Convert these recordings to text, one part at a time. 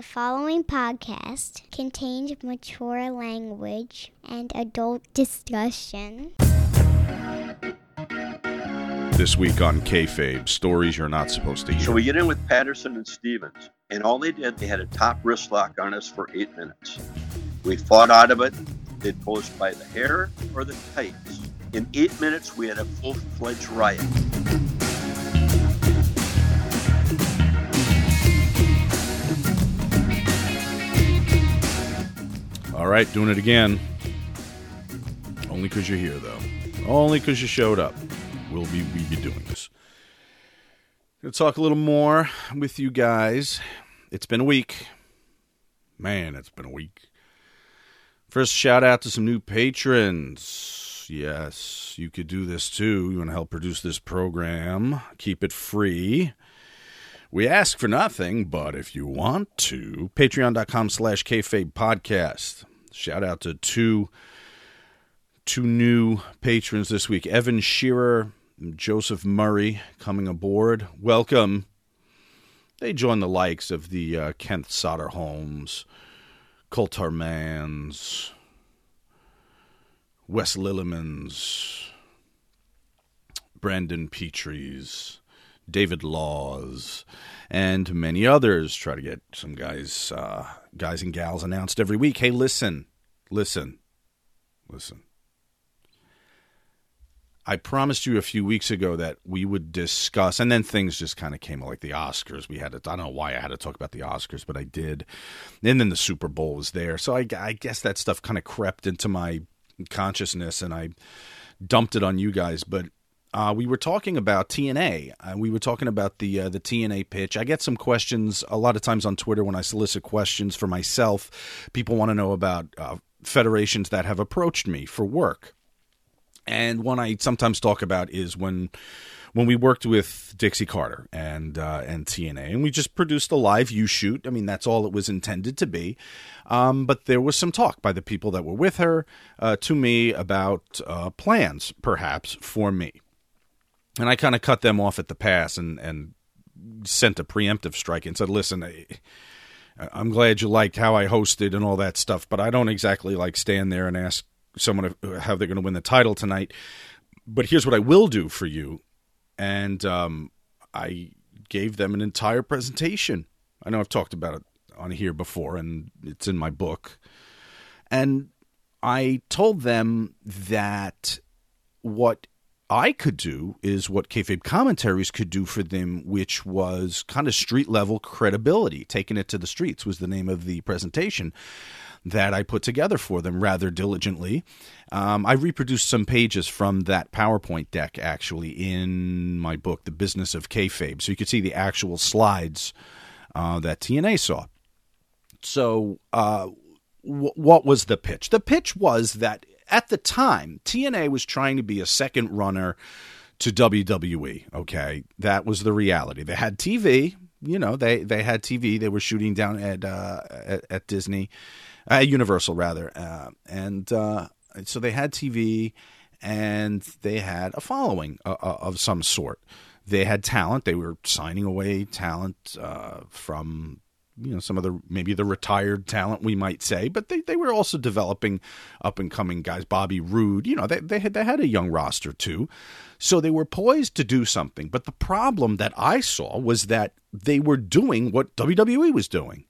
The following podcast contains mature language and adult discussion. This week on Kayfabe, stories you're not supposed to hear. So we get in with Patterson and Stevens, and all they did, they had a top wrist lock on us for eight minutes. We fought out of it. They'd pull us by the hair or the tights. In eight minutes, we had a full fledged riot. All right, doing it again. Only because you're here, though. Only because you showed up. We'll be, we be doing this. Gonna talk a little more with you guys. It's been a week. Man, it's been a week. First, shout out to some new patrons. Yes, you could do this too. You want to help produce this program, keep it free. We ask for nothing, but if you want to, patreon.com slash kayfabe podcast. Shout out to two two new patrons this week. Evan Shearer Joseph Murray coming aboard. Welcome. They join the likes of the uh, Kent Soderholms, Mans, Wes Lillimans, Brandon Petrie's, David Laws, and many others. Try to get some guys, uh, guys and gals announced every week. Hey, listen, listen, listen. I promised you a few weeks ago that we would discuss, and then things just kind of came like the Oscars. We had to, I don't know why I had to talk about the Oscars, but I did. And then the Super Bowl was there. So I, I guess that stuff kind of crept into my consciousness and I dumped it on you guys. But uh, we were talking about TNA. Uh, we were talking about the uh, the TNA pitch. I get some questions a lot of times on Twitter when I solicit questions for myself. People want to know about uh, federations that have approached me for work. And one I sometimes talk about is when when we worked with Dixie Carter and uh, and TNA, and we just produced a live YouShoot. I mean, that's all it was intended to be. Um, but there was some talk by the people that were with her uh, to me about uh, plans, perhaps for me, and I kind of cut them off at the pass and and sent a preemptive strike and said, "Listen." I, I'm glad you liked how I hosted and all that stuff, but I don't exactly like stand there and ask someone how they're going to win the title tonight. But here's what I will do for you, and um, I gave them an entire presentation. I know I've talked about it on here before, and it's in my book. And I told them that what I could do is what kayfabe commentaries could do for them, which was kind of street level credibility. Taking it to the streets was the name of the presentation that I put together for them rather diligently. Um, I reproduced some pages from that PowerPoint deck actually in my book, The Business of Kayfabe, so you could see the actual slides uh, that TNA saw. So, uh, what was the pitch? The pitch was that at the time, TNA was trying to be a second runner to WWE. Okay, that was the reality. They had TV. You know, they they had TV. They were shooting down at uh, at, at, Disney, uh, Universal rather, uh, and uh, so they had TV, and they had a following uh, uh, of some sort. They had talent. They were signing away talent from you know some of the maybe the retired talent we might say, but they, they were also developing up and coming guys. Bobby Roode, you know, they they had they had a young roster too, so they were poised to do something. But the problem that I saw was that they were doing what WWE was doing.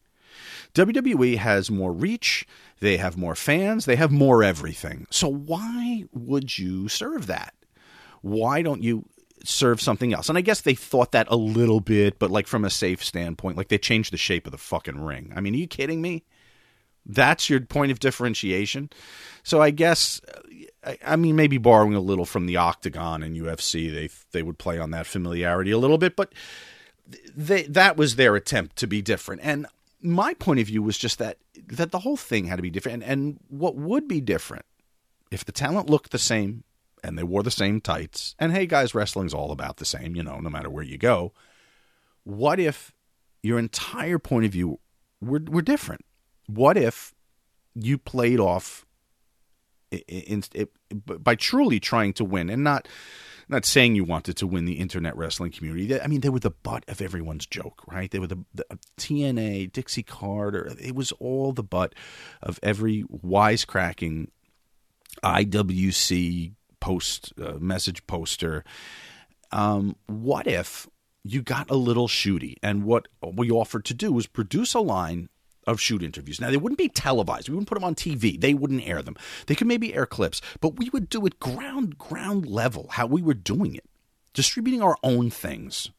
WWE has more reach, they have more fans, they have more everything. So why would you serve that? Why don't you serve something else. And I guess they thought that a little bit, but like from a safe standpoint, like they changed the shape of the fucking ring. I mean, are you kidding me? That's your point of differentiation. So I guess, I mean, maybe borrowing a little from the Octagon and UFC, they they would play on that familiarity a little bit, but they that was their attempt to be different. And my point of view was just that that the whole thing had to be different. And, and what would be different if the talent looked the same and they wore the same tights. And hey, guys, wrestling's all about the same, you know, no matter where you go. What if your entire point of view were, were different? What if you played off in, in, by truly trying to win and not not saying you wanted to win the internet wrestling community. I mean, they were the butt of everyone's joke, right? They were the, the uh, TNA, Dixie Carter. It was all the butt of every wisecracking IWC post uh, message poster. Um, what if you got a little shooty? And what we offered to do was produce a line of shoot interviews. Now, they wouldn't be televised. We wouldn't put them on TV. They wouldn't air them. They could maybe air clips, but we would do it ground ground level, how we were doing it, distributing our own things.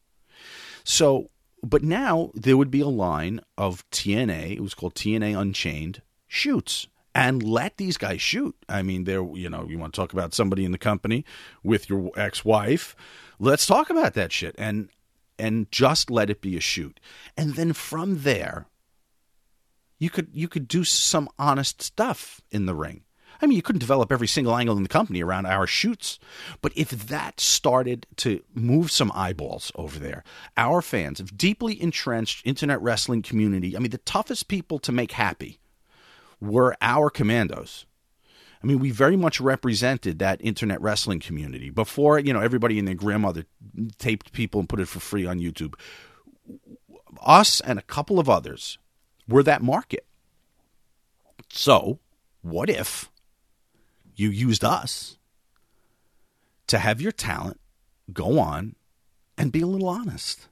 So, but now there would be a line of TNA. It was called TNA Unchained shoots. And let these guys shoot. I mean, they're, you know, you want to talk about somebody in the company with your ex wife. Let's talk about that shit. And, and just let it be a shoot. And then from there, you could you could do some honest stuff in the ring. I mean, you couldn't develop every single angle in the company around our shoots, but if that started to move some eyeballs over there, our fans, of deeply entrenched internet wrestling community, I mean, the toughest people to make happy were our commandos. I mean, we very much represented that internet wrestling community before, you know, everybody and their grandmother taped people and put it for free on YouTube. Us and a couple of others were that market. So, what if you used us to have your talent go on and be a little honest?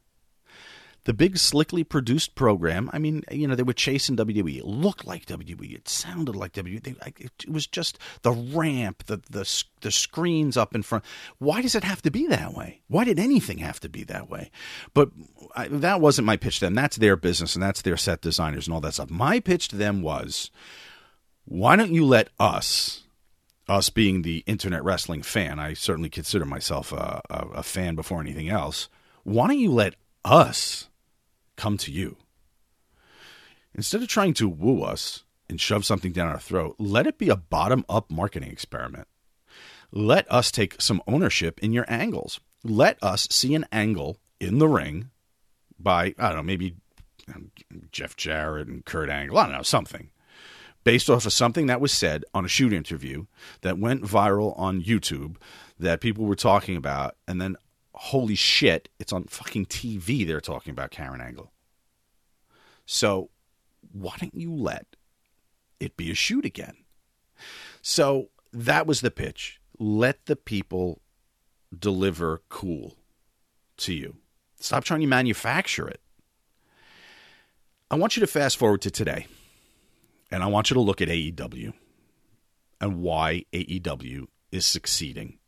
The big slickly produced program, I mean, you know, they were chasing WWE. It looked like WWE. It sounded like WWE. It was just the ramp, the, the, the screens up in front. Why does it have to be that way? Why did anything have to be that way? But I, that wasn't my pitch to them. That's their business and that's their set designers and all that stuff. My pitch to them was why don't you let us, us being the internet wrestling fan, I certainly consider myself a, a, a fan before anything else, why don't you let us come to you. Instead of trying to woo us and shove something down our throat, let it be a bottom up marketing experiment. Let us take some ownership in your angles. Let us see an angle in the ring by, I don't know, maybe um, Jeff Jarrett and Kurt Angle. I don't know, something. Based off of something that was said on a shoot interview that went viral on YouTube that people were talking about, and then holy shit, it's on fucking TV they're talking about Karen Angle. So why don't you let it be a shoot again? So that was the pitch. Let the people deliver cool to you. Stop trying to manufacture it. I want you to fast forward to today, and I want you to look at AEW and why AEW is succeeding.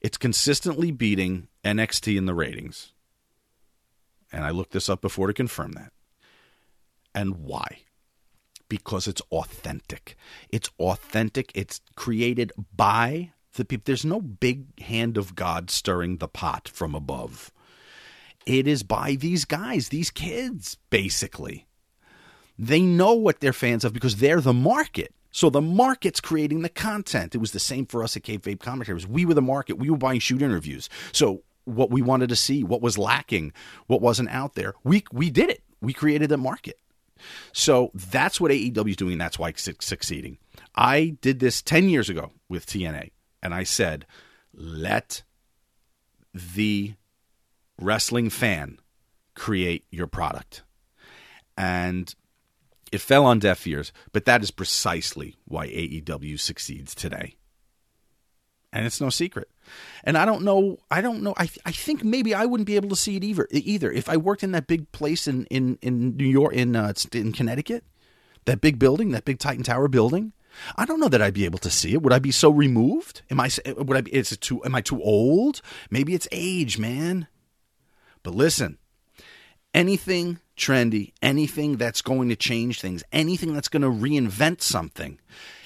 It's consistently beating NXT in the ratings. And I looked this up before to confirm that. And why? Because it's authentic. It's authentic. It's created by the people. There's no big hand of God stirring the pot from above. It is by these guys, these kids, basically. They know what they're fans of because they're the market. So the market's creating the content. It was the same for us at Kayfabe Commentaries. We were the market. We were buying shoot interviews. So what we wanted to see, what was lacking, what wasn't out there, we we did it. We created the market. So that's what AEW is doing. That's why it's succeeding. I did this 10 years ago with TNA, and I said, let the wrestling fan create your product. And it fell on deaf ears, but that is precisely why AEW succeeds today. And it's no secret. And I don't know, I don't know, I, I think maybe I wouldn't be able to see it either. either. If I worked in that big place in, in, in New York, in, uh, in Connecticut, that big building, that big Titan Tower building, I don't know that I'd be able to see it. Would I be so removed? Am I, would I be, is it too, am I too old? Maybe it's age, man. But listen, anything trendy, anything that's going to change things, anything that's going to reinvent something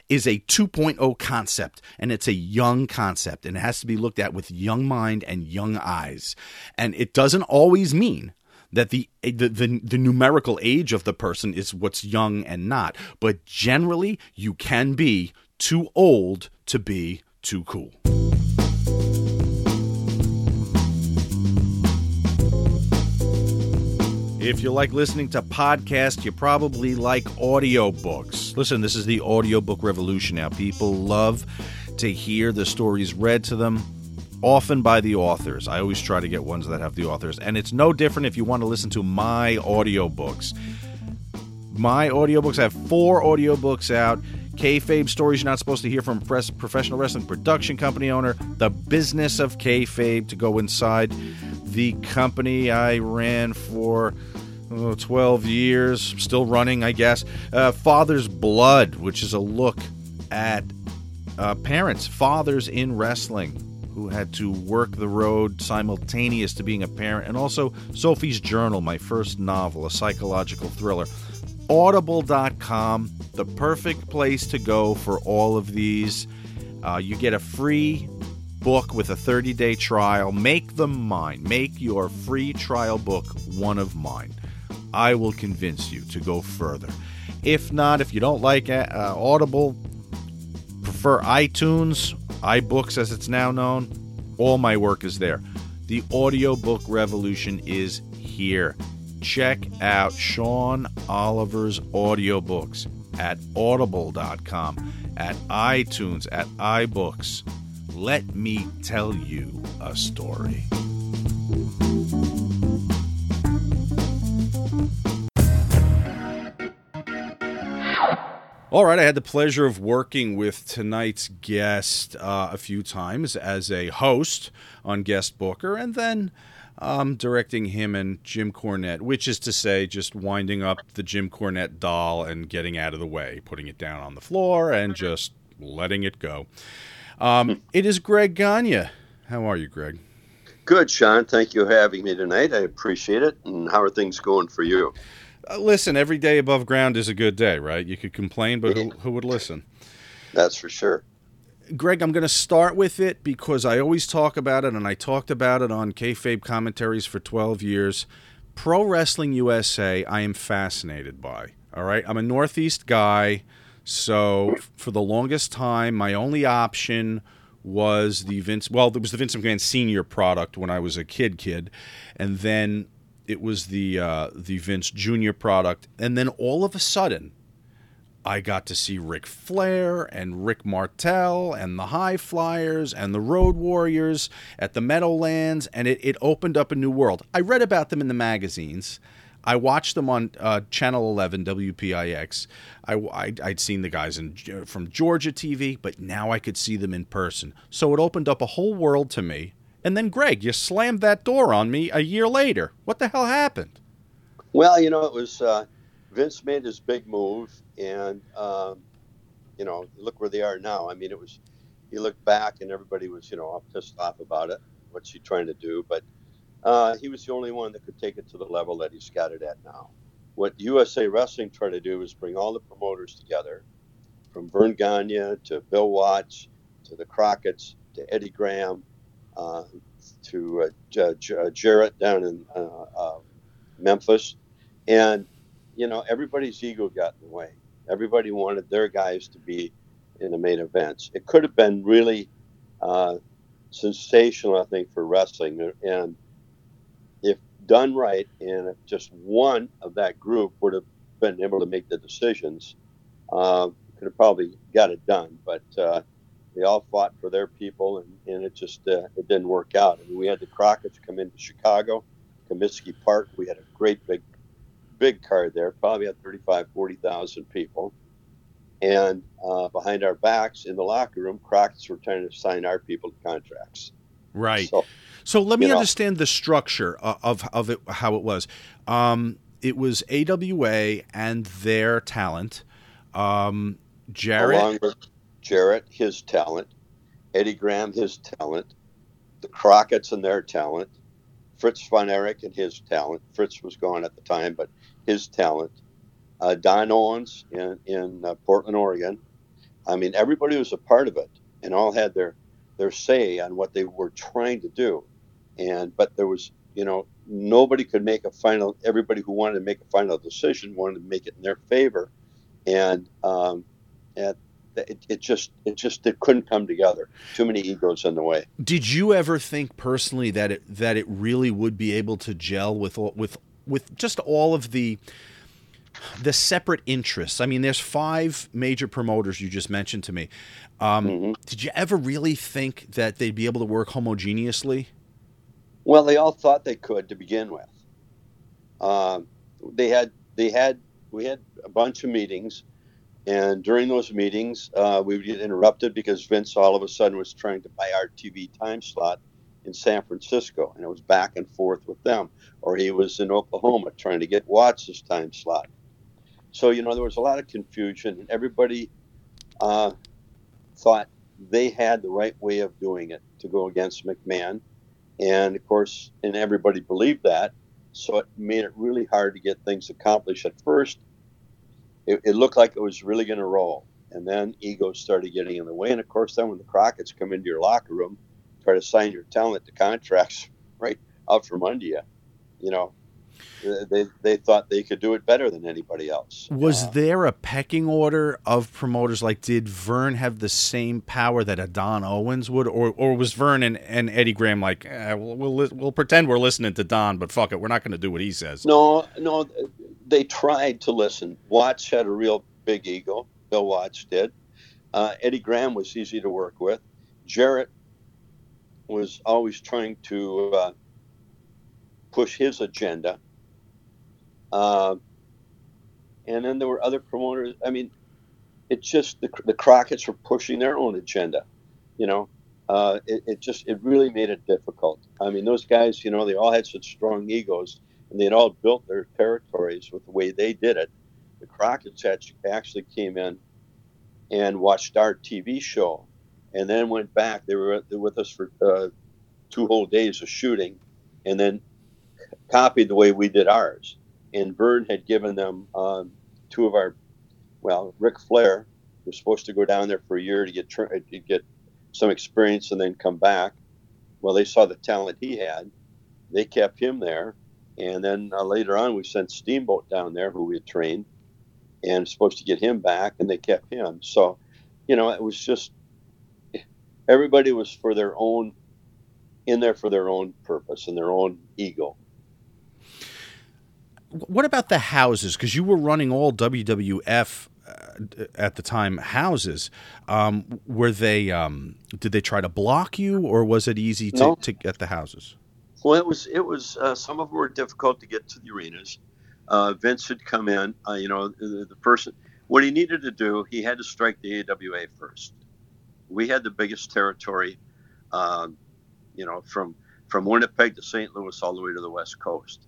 is a 2.0 concept and it's a young concept and it has to be looked at with young mind and young eyes. And it doesn't always mean that the, the, the the numerical age of the person is what's young and not, but generally you can be too old to be too cool. If you like listening to podcasts, you probably like audiobooks. Listen, this is the audiobook revolution now. People love to hear the stories read to them. often by the authors. I always try to get ones that have the authors. And it's no different if you want to listen to my audiobooks. My audiobooks, I have four audiobooks out. Kayfabe stories you're not supposed to hear from professional wrestling production company owner. The business of kayfabe to go inside the company I ran for oh, 12 years, still running, I guess. Uh, Father's Blood, which is a look at uh, parents, fathers in wrestling who had to work the road simultaneous to being a parent, and also Sophie's Journal, my first novel, a psychological thriller. Audible.com, the perfect place to go for all of these. Uh, you get a free book with a 30 day trial. Make them mine. Make your free trial book one of mine. I will convince you to go further. If not, if you don't like uh, Audible, prefer iTunes, iBooks as it's now known, all my work is there. The audiobook revolution is here. Check out Sean Oliver's audiobooks at audible.com, at iTunes, at iBooks. Let me tell you a story. All right, I had the pleasure of working with tonight's guest uh, a few times as a host on Guest Booker, and then um, directing him and Jim Cornette, which is to say, just winding up the Jim Cornette doll and getting out of the way, putting it down on the floor, and just letting it go. Um, it is Greg Gagne. How are you, Greg? Good, Sean. Thank you for having me tonight. I appreciate it. And how are things going for you? Uh, listen, every day above ground is a good day, right? You could complain, but who, who would listen? That's for sure. Greg, I'm going to start with it because I always talk about it, and I talked about it on kayfabe commentaries for 12 years. Pro Wrestling USA, I am fascinated by. All right, I'm a Northeast guy, so for the longest time, my only option was the Vince. Well, it was the Vince McMahon Senior product when I was a kid, kid, and then it was the uh, the Vince Jr. product, and then all of a sudden, I got to see Ric Flair and Rick Martel and the High Flyers and the Road Warriors at the Meadowlands, and it, it opened up a new world. I read about them in the magazines. I watched them on uh, Channel 11 WPIX. I, I, would seen the guys in, from Georgia TV, but now I could see them in person. So it opened up a whole world to me and then, Greg, you slammed that door on me a year later. What the hell happened? Well, you know, it was uh, Vince made his big move, and um, you know, look where they are now. I mean, it was you look back, and everybody was, you know, pissed off about it. What's he trying to do? But uh, he was the only one that could take it to the level that he's got it at now. What USA Wrestling tried to do is bring all the promoters together, from Verne Gagne to Bill Watts to the Crockett's to Eddie Graham to uh, uh, Jarrett down in Memphis, and you know everybody's ego got in the way. Everybody wanted their guys to be in the main events. It could have been really uh, sensational, I think, for wrestling, and if done right, and if just one of that group would have been able to make the decisions, uh, could have probably got it done. But uh, they all fought for their people, and, and it just uh, it didn't work out. I mean, we had the Crockett's come into Chicago, Comiskey Park. We had a great big big card there, probably had 35, 40,000 people. And uh, behind our backs in the locker room, Crockett's were trying to sign our people to contracts. Right. So, so let me know, understand the structure of, of it, how it was. Um, it was AWA and their talent. Um, Jarrett. Along with Jarrett, his talent, Eddie Graham, his talent, the Crockett's and their talent, Fritz von Erich and his talent. Fritz was gone at the time, but his talent. Uh, Don Owens in, in uh, Portland, Oregon. I mean, everybody was a part of it and all had their, their say on what they were trying to do. And, but there was, you know, nobody could make a final, everybody who wanted to make a final decision wanted to make it in their favor. And um, at it, it just it just it couldn't come together. Too many egos in the way. Did you ever think personally that it that it really would be able to gel with with with just all of the the separate interests. I mean, there's five major promoters you just mentioned to me. Um, mm-hmm. Did you ever really think that they'd be able to work homogeneously? Well, they all thought they could to begin with. Uh, they had they had we had a bunch of meetings, and during those meetings, uh, we would get interrupted because Vince all of a sudden was trying to buy our TV time slot in San Francisco, and it was back and forth with them. Or he was in Oklahoma trying to get Watts' time slot. So you know there was a lot of confusion, and everybody uh, thought they had the right way of doing it to go against McMahon, and of course, and everybody believed that. So it made it really hard to get things accomplished. At first, it, it looked like it was really going to roll, and then egos started getting in the way. And of course, then when the Crockett's come into your locker room, try to sign your talent to contracts right out from under you, you know, they they thought they could do it better than anybody else. Was uh, there a pecking order of promoters? Like, did Verne have the same power that a Don Owens would, or or was Verne and, and Eddie Graham like, eh, we'll, we'll we'll pretend we're listening to Don, but fuck it, we're not going to do what he says. No, no, they tried to listen. Watts had a real big ego. Bill Watts did. Uh, Eddie Graham was easy to work with. Jarrett was always trying to uh, push his agenda uh, and then there were other promoters. I mean, it just the, the Crockett's were pushing their own agenda. You know, uh, it, it, just it really made it difficult. I mean, those guys, you know, they all had such strong egos, and they'd all built their territories with the way they did it. The Crockett's actually came in and watched our TV show, and then went back. They were with us for uh, two whole days of shooting, and then copied the way we did ours and Verne had given them um, two of our, well, Ric Flair was supposed to go down there for a year to get to get some experience and then come back. Well, they saw the talent he had, they kept him there, and then uh, later on we sent Steamboat down there, who we had trained, and supposed to get him back, and they kept him. So, you know, it was just everybody was for their own in there for their own purpose and their own ego what about the houses? Because you were running all WWF uh, at the time houses. Um, were they? Um, did they try to block you, or was it easy to, no. to get the houses? Well, it was. It was. Uh, some of them were difficult to get to the arenas. Uh, Vince had come in. Uh, you know, the, the, person. What he needed to do, he had to strike the AWA first. We had the biggest territory. Um, you know, from from Winnipeg to St. Louis, all the way to the West Coast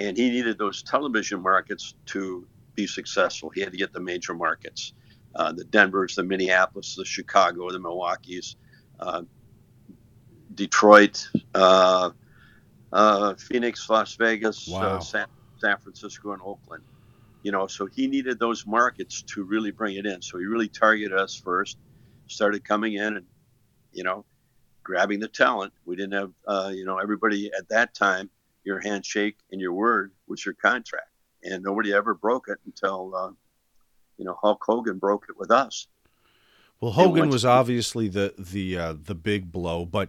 and he needed those television markets to be successful. He had to get the major markets, uh, the Denver's, the Minneapolis, the Chicago, the Milwaukee's, uh, Detroit, uh, uh Phoenix, Las Vegas, uh. San, San Francisco, and Oakland. You know, so he needed those markets to really bring it in. So he really targeted us first, started coming in and, you know, grabbing the talent. We didn't have, uh, you know, everybody at that time your handshake and your word was your contract, and nobody ever broke it until uh, you know Hulk Hogan broke it with us. Well, Hogan was obviously the the uh, the big blow, but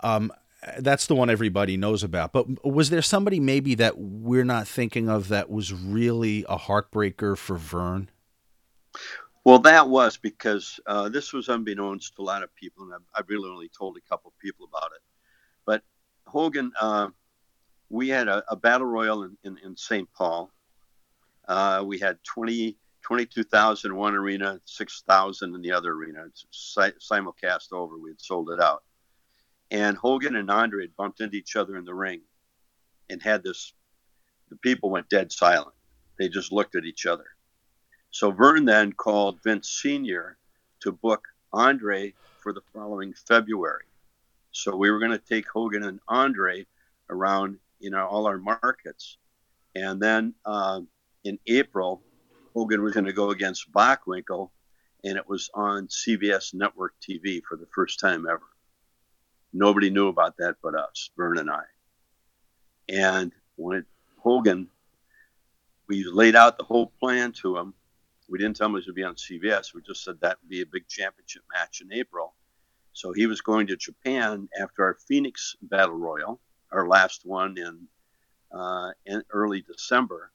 um, that's the one everybody knows about. But was there somebody maybe that we're not thinking of that was really a heartbreaker for Verne? Well, that was because uh, this was unbeknownst to a lot of people, and I've, really only told a couple of people about it. But Hogan, uh, we had a, a battle royal in, in, in St. Paul. Uh, we had 20, 22,000 in one arena, 6,000 in the other arena. It's simulcast over. We had sold it out. And Hogan and Andre had bumped into each other in the ring and had this. The people went dead silent. They just looked at each other. So Verne then called Vince Sr. to book Andre for the following February. So we were going to take Hogan and Andre around you know all our markets. And then uh, in April, Hogan was going to go against Bockwinkel, and it was on CBS Network TV for the first time ever. Nobody knew about that but us, Verne and I. And when Hogan, we laid out the whole plan to him. We didn't tell him it to be on CBS. We just said that would be a big championship match in April. So he was going to Japan after our Phoenix Battle Royal our last one in, uh, in early December.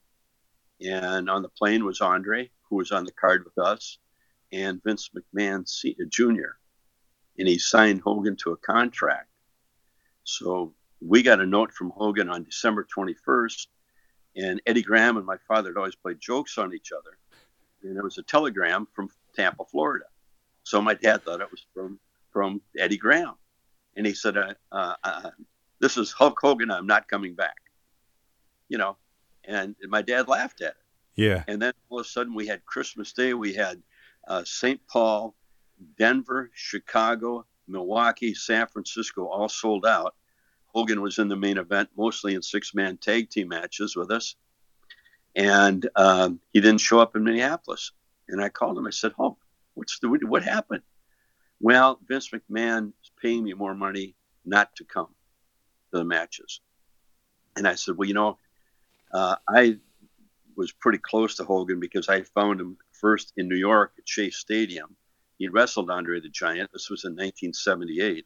And on the plane was Andre, who was on the card with us, and Vince McMahon Jr. And he signed Hogan to a contract. So we got a note from Hogan on December 21st, and Eddie Graham and my father had always played jokes on each other. And it was a telegram from Tampa, Florida. So my dad thought it was from from Eddie Graham, and he said, uh, uh, uh, "This is Hulk Hogan. I'm not coming back." You know, and my dad laughed at it. Yeah. And then all of a sudden we had Christmas Day. We had uh, St. Paul, Denver, Chicago, Milwaukee, San Francisco all sold out. Hogan was in the main event, mostly in six man tag team matches with us. And um, he didn't show up in Minneapolis. And I called him. I said, Hulk, what's the, what happened? Well, Vince McMahon is paying me more money not to come to the matches. And I said, well, you know, uh, I was pretty close to Hogan because I found him first in New York at Shea Stadium. He wrestled Andre the Giant. This was in 1978.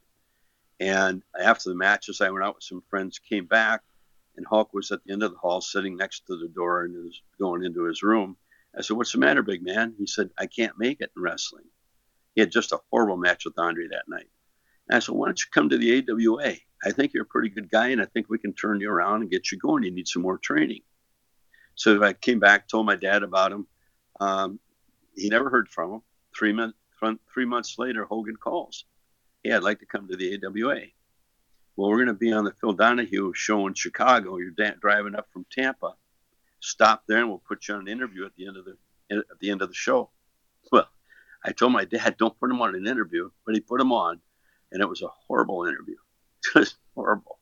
And after the matches, I went out with some friends, came back, and Hulk was at the end of the hall sitting next to the door and was going into his room. I said, What's the matter, big man? He said, I can't make it in wrestling. He had just a horrible match with Andre that night. And I said, Why don't you come to the AWA? I think you're a pretty good guy, and I think we can turn you around and get you going. You need some more training. So I came back, told my dad about him. Um, he never heard from him. Three, months, three months later, Hogan calls. Hey, I'd like to come to the AWA. Well, we're going to be on the Phil Donahue show in Chicago. You're da- driving up from Tampa. Stop there, and we'll put you on an interview at the end of the at the end of the show. Well, I told my dad, don't put him on an interview, but he put him on, and it was a horrible interview, just horrible.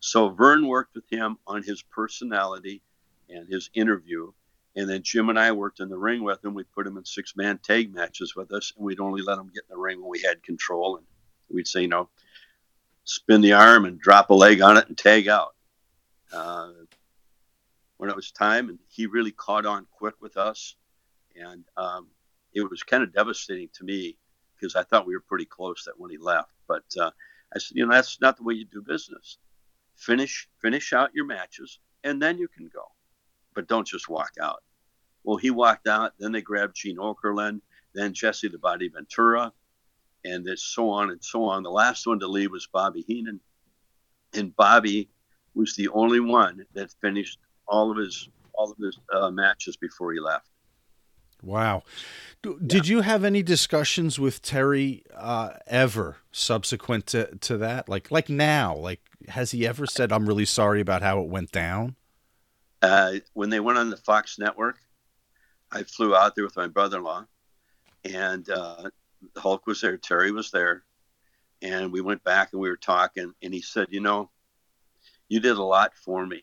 So Verne worked with him on his personality and his interview. And then Jim and I worked in the ring with him. We put him in six man tag matches with us, and we'd only let him get in the ring when we had control. And we'd say, you know, spin the arm and drop a leg on it and tag out. Uh, when it was time, and he really caught on quick with us. And um, it was kind of devastating to me because I thought we were pretty close that when he left. But uh, I said, you know, that's not the way you do business. Finish finish out your matches, and then you can go but don't just walk out. Well, he walked out. Then they grabbed Gene Okerlund, then Jesse the Body Ventura, and so on and so on. The last one to leave was Bobby Heenan, and Bobby was the only one that finished all of his all of his uh, matches before he left. Wow. Did yeah. you have any discussions with Terry uh, ever subsequent to, to that? Like like now? Like has he ever said I'm really sorry about how it went down? Uh, when they went on the Fox network, I flew out there with my brother-in-law, and uh, Hulk was there, Terry was there, and we went back and we were talking, and he said, "You know, you did a lot for me."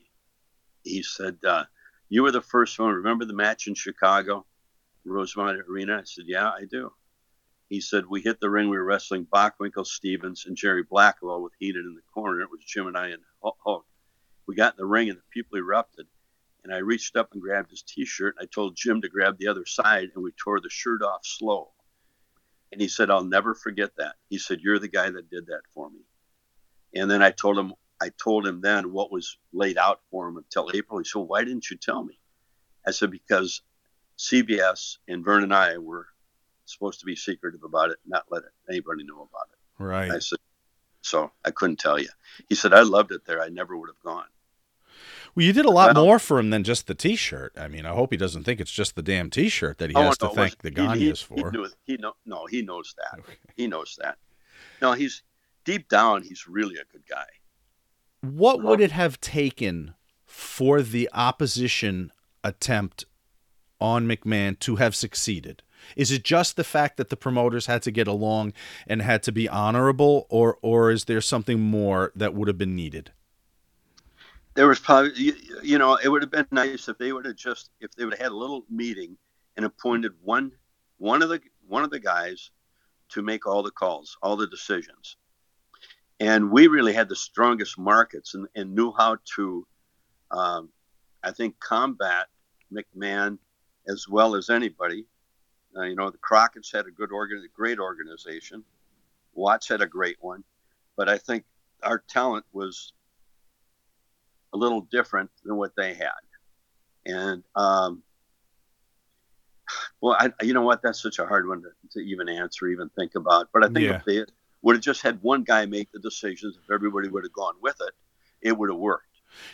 He said, uh, "You were the first one. Remember the match in Chicago, Rosemont Arena?" I said, "Yeah, I do." He said, "We hit the ring. We were wrestling Bockwinkel, Stevens, and Jerry Blackwell with Heenan in the corner. It was Jim and I and Hulk. We got in the ring, and the people erupted." And I reached up and grabbed his T-shirt. And I told Jim to grab the other side, and we tore the shirt off slow. And he said, "I'll never forget that." He said, "You're the guy that did that for me." And then I told him, I told him then what was laid out for him until April. He said, "Why didn't you tell me?" I said, "Because CBS and Verne and I were supposed to be secretive about it, not let anybody know about it." Right. I said, "So I couldn't tell you." He said, "I loved it there. I never would have gone." Well, you did a lot well, more for him than just the T-shirt. I mean, I hope he doesn't think it's just the damn T-shirt that he oh, has no, to thank the Gagnes for. He, knew, he know, no, he knows that. Okay. He knows that. No, he's deep down, he's really a good guy. What would it have taken for the opposition attempt on McMahon to have succeeded? Is it just the fact that the promoters had to get along and had to be honorable, or or is there something more that would have been needed? There was probably you, you, know it would have been nice if they would have just if they would have had a little meeting and appointed one one of the one of the guys to make all the calls all the decisions. And we really had the strongest markets and, and knew how to um, i think combat mcmahon as well as anybody. Uh, you know the crockett's had a good organ great organization. Watts had a great one. But i think our talent was a little different than what they had. And um, well, I, you know what? That's such a hard one to, to even answer, even think about. But I think Yeah. if they would have just had one guy make the decisions, if everybody would have gone with it, it would have worked.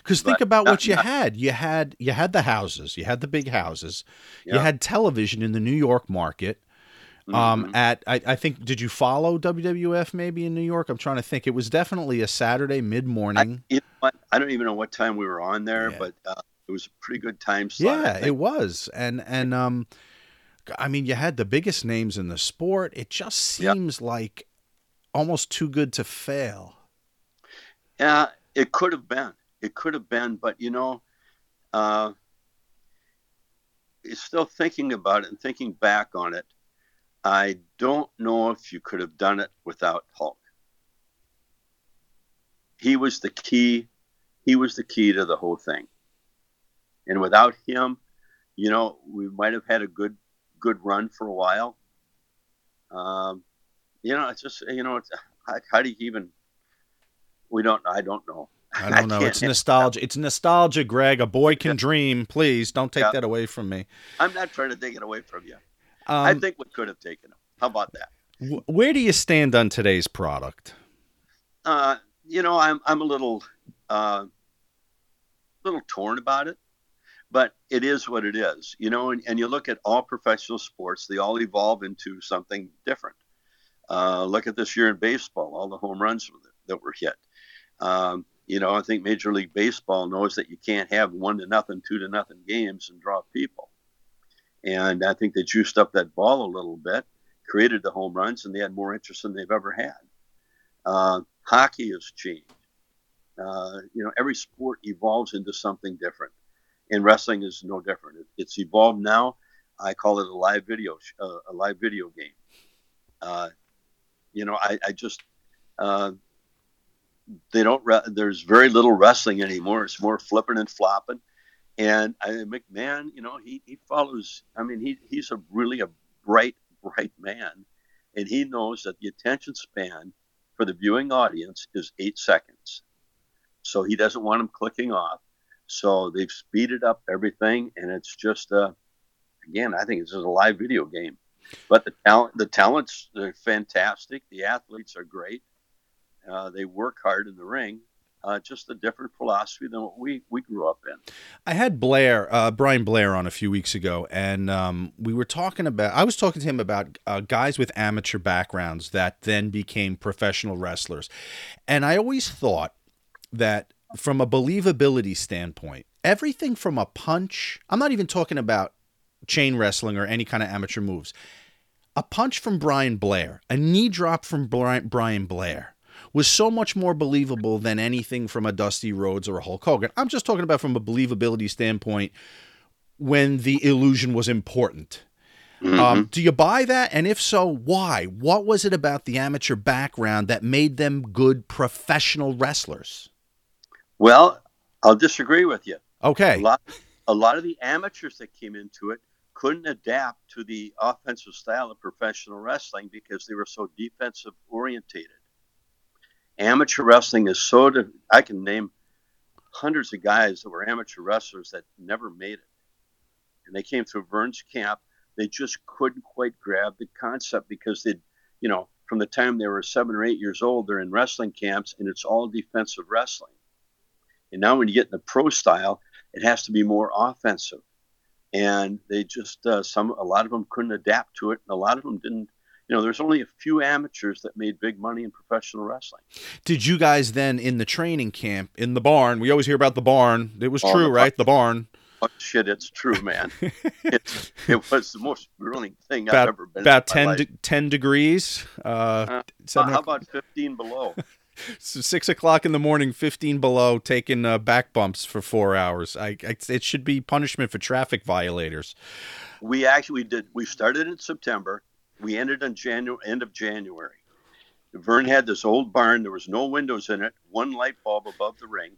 Because think about not- what you not- had. You had you had the houses. You had the big houses. You had television in the New York market. Um, Mhm. at I, I think did you follow WWF maybe in New York? I'm trying to think. It was definitely a Saturday mid I, morning. you know? I don't even know what time we were on there, Yeah. but uh, it was a pretty good time slot. Yeah, it was. And and um, I mean, you had the biggest names in the sport. It just Yeah. seems like almost too good to fail. Yeah, it could have been. It could have been, but you know, uh, still thinking about it and thinking back on it. I don't know if you could have done it without Hulk. He was the key. He was the key to the whole thing. And without him, you know, we might have had a good good run for a while. Um, you know, it's just you know, it's, how, how do you even? We don't. I don't know. I don't know. can't It's nostalgia. It's nostalgia, Greg. A boy can dream. Please don't take Yeah. that away from me. I'm not trying to take it away from you. Um, I think we could have taken him. How about that? wh- where do you stand on today's product? Uh, you know, I'm I'm a little uh, little torn about it, but it is what it is. You know, and, and you look at all professional sports; they all evolve into something different. Uh, look at this year in baseball; all the home runs that were hit. Um, you know, I think Major League Baseball knows that you can't have one to nothing, two to nothing games and draw people. And I think they juiced up that ball a little bit, created the home runs, and they had more interest than they've ever had. Uh, hockey has changed. Uh, you know, every sport evolves into something different, and wrestling is no different. It, it's evolved now. I call it a live video, uh, a live video game. Uh, you know, I, I just uh, they don't. Re- there's very little wrestling anymore. It's more flipping and flopping. And McMahon, you know, he, he follows. I mean, he he's a really a bright, bright man, and he knows that the attention span for the viewing audience is eight seconds. So he doesn't want them clicking off. So they've speeded up everything, and it's just, uh, again, I think it's just a live video game. But the talent, the talents, they're fantastic. The athletes are great. Uh, they work hard in the ring. Uh, just a different philosophy than what we, we grew up in. I had Blair, uh, Brian Blair, on a few weeks ago, and um, we were talking about. I was talking to him about uh, guys with amateur backgrounds that then became professional wrestlers, and I always thought that from a believability standpoint, everything from a punch. I'm not even talking about chain wrestling or any kind of amateur moves. A punch from Brian Blair, a knee drop from Brian, Brian Blair was so much more believable than anything from a Dusty Rhodes or a Hulk Hogan. I'm just talking about from a believability standpoint when the illusion was important. Um, do you buy that? And if so, why? What was it about the amateur background that made them good professional wrestlers? Well, I'll disagree with you. Okay. A lot, a lot of the amateurs that came into it couldn't adapt to the offensive style of professional wrestling because they were so defensive orientated. Amateur wrestling is so. De- I can name hundreds of guys that were amateur wrestlers that never made it, and they came through Verne's camp. They just couldn't quite grab the concept because they, you know, from the time they were seven or eight years old, they're in wrestling camps, and it's all defensive wrestling. And now, when you get in the pro style, it has to be more offensive. And they just uh, some a lot of them couldn't adapt to it, and a lot of them didn't. You know, there's only a few amateurs that made big money in professional wrestling. Did you guys then in the training camp in the barn? We always hear about the barn. It was Oh, true, the right? The barn. Oh, shit, it's true, man. it's, it was the most thrilling thing I've About ever been. about in 10, de- 10 degrees. Uh, Uh, How about 15 below? So six o'clock in the morning, fifteen below, taking uh, back bumps for four hours. I, I, it should be punishment for traffic violators. we actually did. We started in September. We ended on January, end of January. Verne had this old barn. There was no windows in it. One light bulb above the ring,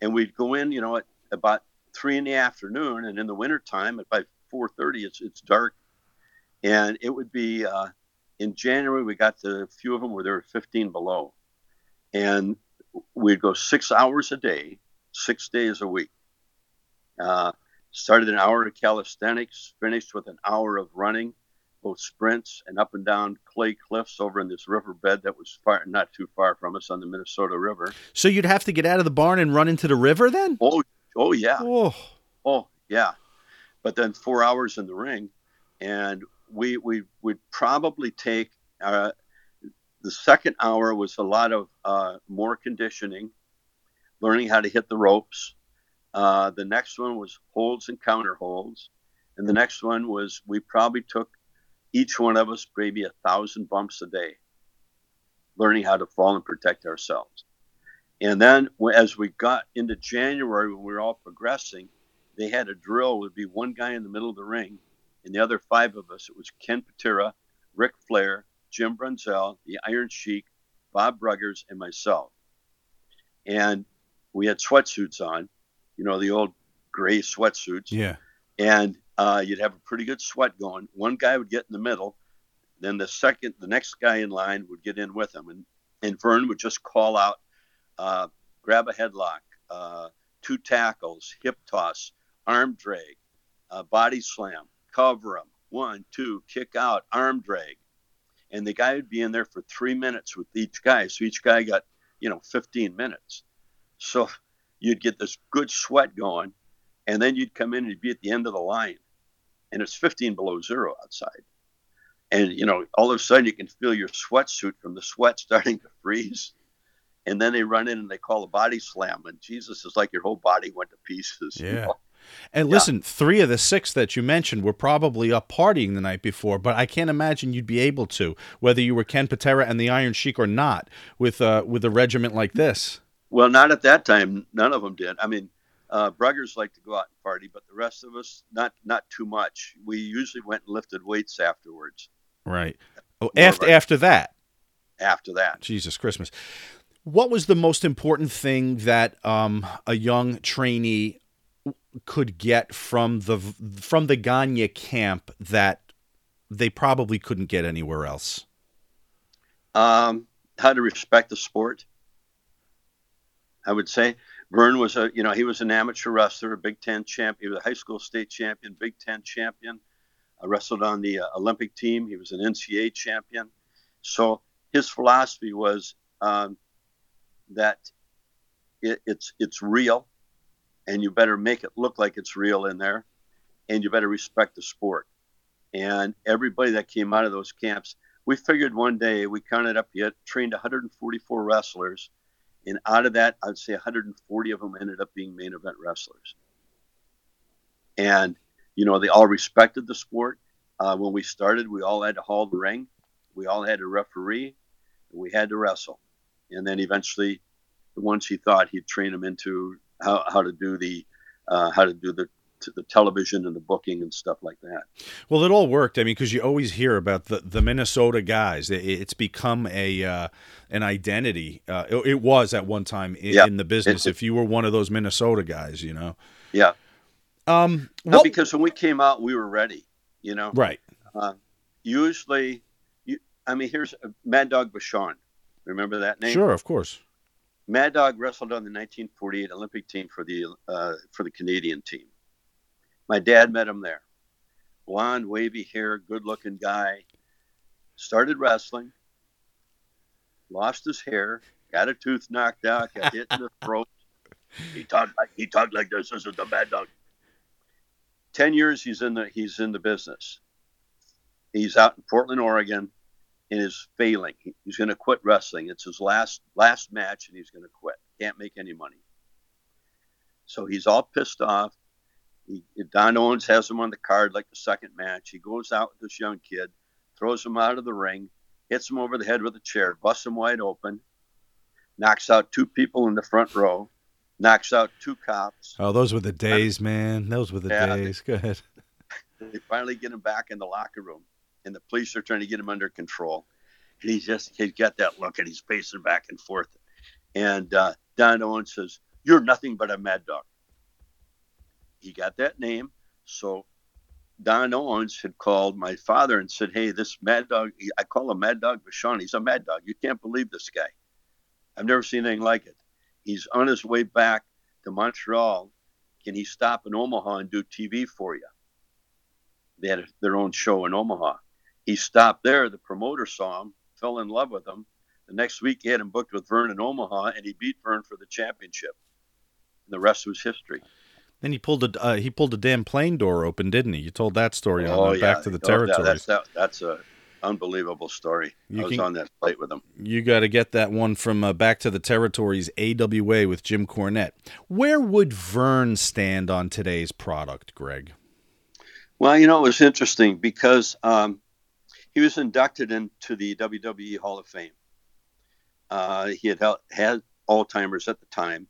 and we'd go in. You know, at about three in the afternoon, and in the wintertime, at by four thirty, it's it's dark, and it would be uh, in January. We got to a few of them where there were fifteen below, and we'd go six hours a day, six days a week. Uh, Started an hour of calisthenics, finished with an hour of running, both sprints and up and down clay cliffs over in this riverbed that was far, not too far from us on the Minnesota River. So you'd have to get out of the barn and run into the river then? Oh, oh yeah. Oh, Oh, yeah. But then four hours in the ring, and we we would probably take uh, the second hour was a lot of uh, more conditioning, learning how to hit the ropes. Uh, the next one was holds and counter holds, and the next one was we probably took each one of us maybe a thousand bumps a day, learning how to fall and protect ourselves. And then as we got into January, when we were all progressing, they had a drill. Would be one guy in the middle of the ring, and the other five of us. It was Ken Patera, Ric Flair, Jim Brunzell, the Iron Sheik, Bob Bruggers, and myself. And we had sweatsuits on, you know, the old gray sweatsuits. yeah. And uh, you'd have a pretty good sweat going. One guy would get in the middle, then the second, the next guy in line would get in with him, and and Verne would just call out, uh, grab a headlock, uh, two tackles, hip toss, arm drag, uh, body slam, cover him, one, two, kick out, arm drag, and the guy would be in there for three minutes with each guy. So each guy got you know 15 minutes. So you'd get this good sweat going, and then you'd come in and you'd be at the end of the line, and it's 15 below zero outside. And you know, all of a sudden you can feel your sweatsuit from the sweat starting to freeze. And then they run in and they call a body slam, and Jesus is like your whole body went to pieces. you Yeah. know? And Yeah. listen, three of the six that you mentioned were probably up partying the night before, but I can't imagine you'd be able to, whether you were Ken Patera and the Iron Sheik or not, with uh, with a regiment like this. Well, not at that time. None of them did. I mean, uh, Bruggers liked to go out and party, but the rest of us, not not too much. We usually went and lifted weights afterwards. Right. Oh, More after after that, After that, Jesus Christmas. What was the most important thing that um, a young trainee could get from the from the Gagne camp that they probably couldn't get anywhere else? um, how to respect the sport. I would say Verne was a, you know, he was an amateur wrestler, a Big Ten champ. He was a high school state champion, Big Ten champion. I wrestled on the uh, Olympic team. He was an NCAA champion. So his philosophy was um, that it, it's it's real, and you better make it look like it's real in there, and you better respect the sport. And everybody that came out of those camps, we figured one day we counted up yet trained 144 wrestlers, and out of that, I'd say 140 of them ended up being main event wrestlers. And you know, they all respected the sport. Uh, when we started, we all had to haul the ring, we all had a referee, we had to wrestle. And then eventually, the ones he thought he'd train them into how, how to do the uh, how to do the to the television and the booking and stuff like that. Well, it all worked. I mean, because you always hear about the, the Minnesota guys. It, it's become a uh, an identity. Uh, it, it was at one time in, Yeah. in the business. It- if you were one of those Minnesota guys, you know. Yeah, Um, no, because when we came out, we were ready. You know, right. uh, usually, you, I mean, here's uh, Mad Dog Vachon. Remember that name? Sure, of course. Mad Dog wrestled on the 1948 Olympic team for the uh, for the Canadian team. My dad met him there. Blonde, wavy hair, good-looking guy. Started wrestling. Lost his hair. Got a tooth knocked out. Got hit in the throat. He talked like he talked like this. This is the Mad Dog. Ten years he's in the he's in the business. He's out in Portland, Oregon and is failing. He- He's going to quit wrestling. It's his last last match, and he's going to quit. Can't make any money. So he's all pissed off. He, Don Owens has him on the card like the second match. He goes out with this young kid, throws him out of the ring, hits him over the head with a chair, busts him wide open, knocks out two people in the front row, knocks out two cops. Oh, those were the days, man. Those were the Yeah. days. Go ahead. They finally get him back in the locker room, and the police are trying to get him under control. And he's just he's got that look, and he's pacing back and forth. And uh, Don Owens says, "You're nothing but a mad dog." He got that name, so Don Owens had called my father and said, "Hey, this mad dog, I call him Mad Dog Vachon. He's a mad dog. You can't believe this guy. I've never seen anything like it. He's on his way back to Montreal. can he stop in Omaha and do TV for you? They had their own show in Omaha. He stopped there. The promoter saw him, fell in love with him. The next week, he had him booked with Verne in Omaha, and he beat Verne for the championship. And the rest was history. Then he pulled a uh, he pulled a damn plane door open, didn't he? You told that story on oh, uh, yeah. Back to the Oh, yeah, Territories. that's that, that's a unbelievable story. You I was can- on that flight with him. You got to get that one from uh, Back to the Territories AWA with Jim Cornette. Where would Verne stand on today's product, Greg? Well, you know, it was interesting because um, he was inducted into the WWE Hall of Fame. Uh, he had hel- had Alzheimer's at the time,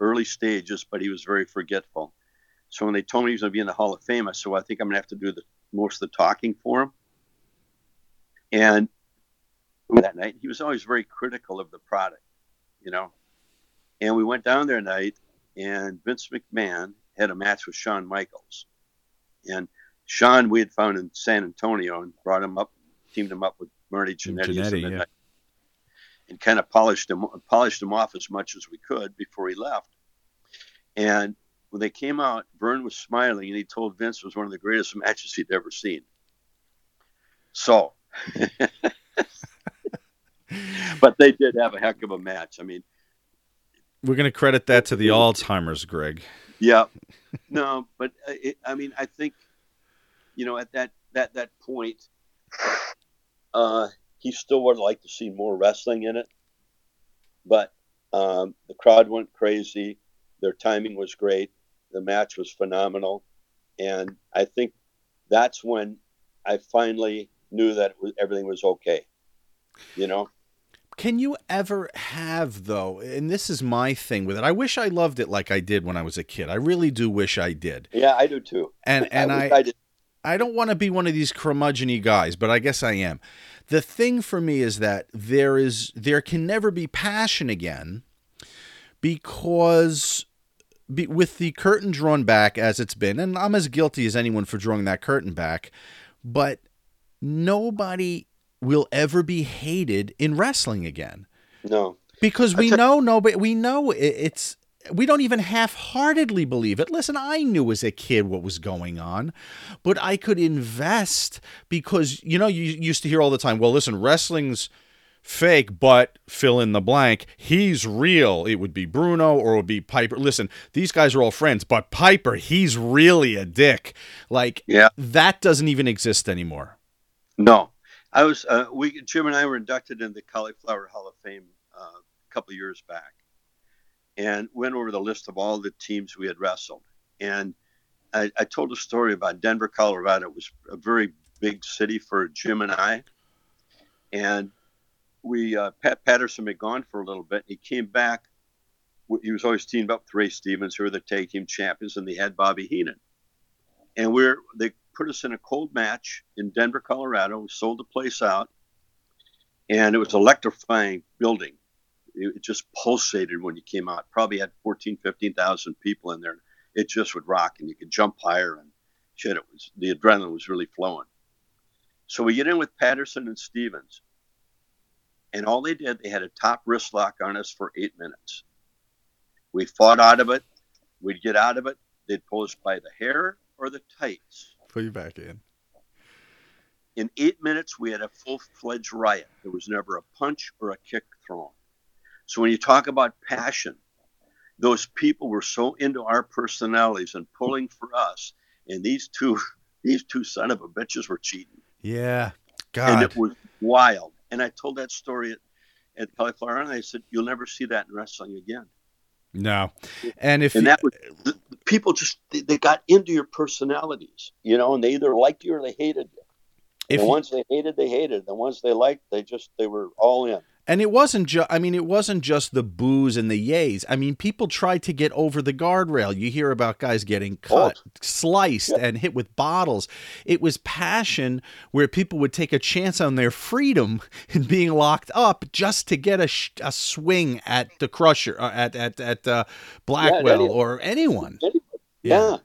early stages, but he was very forgetful. So when they told me he was going to be in the Hall of Fame, I said, well, I think I'm going to have to do the most of the talking for him. And that night, he was always very critical of the product, you know. And we went down there that night, and Vince McMahon had a match with Shawn Michaels. And Shawn we had found in San Antonio and brought him up, teamed him up with Marty Jannetty, Jannetty, yeah. And kind of polished him polished him off as much as we could before he left. And when they came out, Verne was smiling and he told Vince it was one of the greatest matches he'd ever seen. So, but they did have a heck of a match. I mean, We're going to credit that to the Alzheimer's, Greg. Yeah, no, but uh, it, I mean, I think you know at that that that point, uh, he still would like to see more wrestling in it, but um, the crowd went crazy. Their timing was great. The match was phenomenal, and I think that's when I finally knew that it was, everything was okay. You know, Can you ever have though? And this is my thing with it. I wish I loved it like I did when I was a kid. I really do wish I did. yeah, I do too. And and wish I did. I don't want to be one of these curmudgeony guys, but I guess I am. The thing for me is that there is there can never be passion again because be, with the curtain drawn back as it's been, and I'm as guilty as anyone for drawing that curtain back, but nobody will ever be hated in wrestling again no. because we know nobody we know it, it's we don't even half-heartedly believe it. Listen i knew as a kid what was going on but i could invest because you know you used to hear all the time well listen wrestling's fake but fill in the blank. He's real. It would be bruno or it would be piper. Listen these guys are all friends but piper he's really a dick. Like Yeah. that doesn't even exist anymore. No, I was. Uh, we Jim and I were inducted in the Cauliflower Hall of Fame uh, a couple of years back, and went over the list of all the teams we had wrestled. And I, I told a story about Denver, Colorado. It was a very big city for Jim and I, and we uh, Pat Patterson had gone for a little bit. He came back. He was always teamed up with Ray Stevens, who were the tag team champions, and they had Bobby Heenan. And we're they put us in a cold match in Denver, Colorado. We sold the place out, and it was electrifying building. It just pulsated when you came out. Probably had 14, 15,000 people in there. It just would rock, and you could jump higher and shit. It was the adrenaline was really flowing. So we get in with Patterson and Stevens, and all they did, they had a top wrist lock on us for eight minutes. We fought out of it. We'd get out of it. They'd pull us by the hair or the tights. put you back in In eight minutes, we had a full fledged riot. There was never a punch or a kick thrown. So when you talk about passion, those people were so into our personalities and pulling for us, and these two, these two son of a bitches were cheating, yeah God, and it was wild. And I told that story at, at Cauliflower, and I said, "You'll never see that in wrestling again." no and if And that was the, the people just they, they got into your personalities, you know, and they either liked you or they hated you. if the ones they hated, they hated. The ones they liked, they just they were all in. And it wasn't just, I mean, it wasn't just the boos and the yays. I mean, people tried to get over the guardrail. You hear about guys getting cut, sliced, Yeah. and hit with bottles. It was passion where people would take a chance on their freedom and being locked up just to get a, sh- a swing at the Crusher, uh, at, at, at uh, Blackwell anyone. or anyone. Yeah. yeah.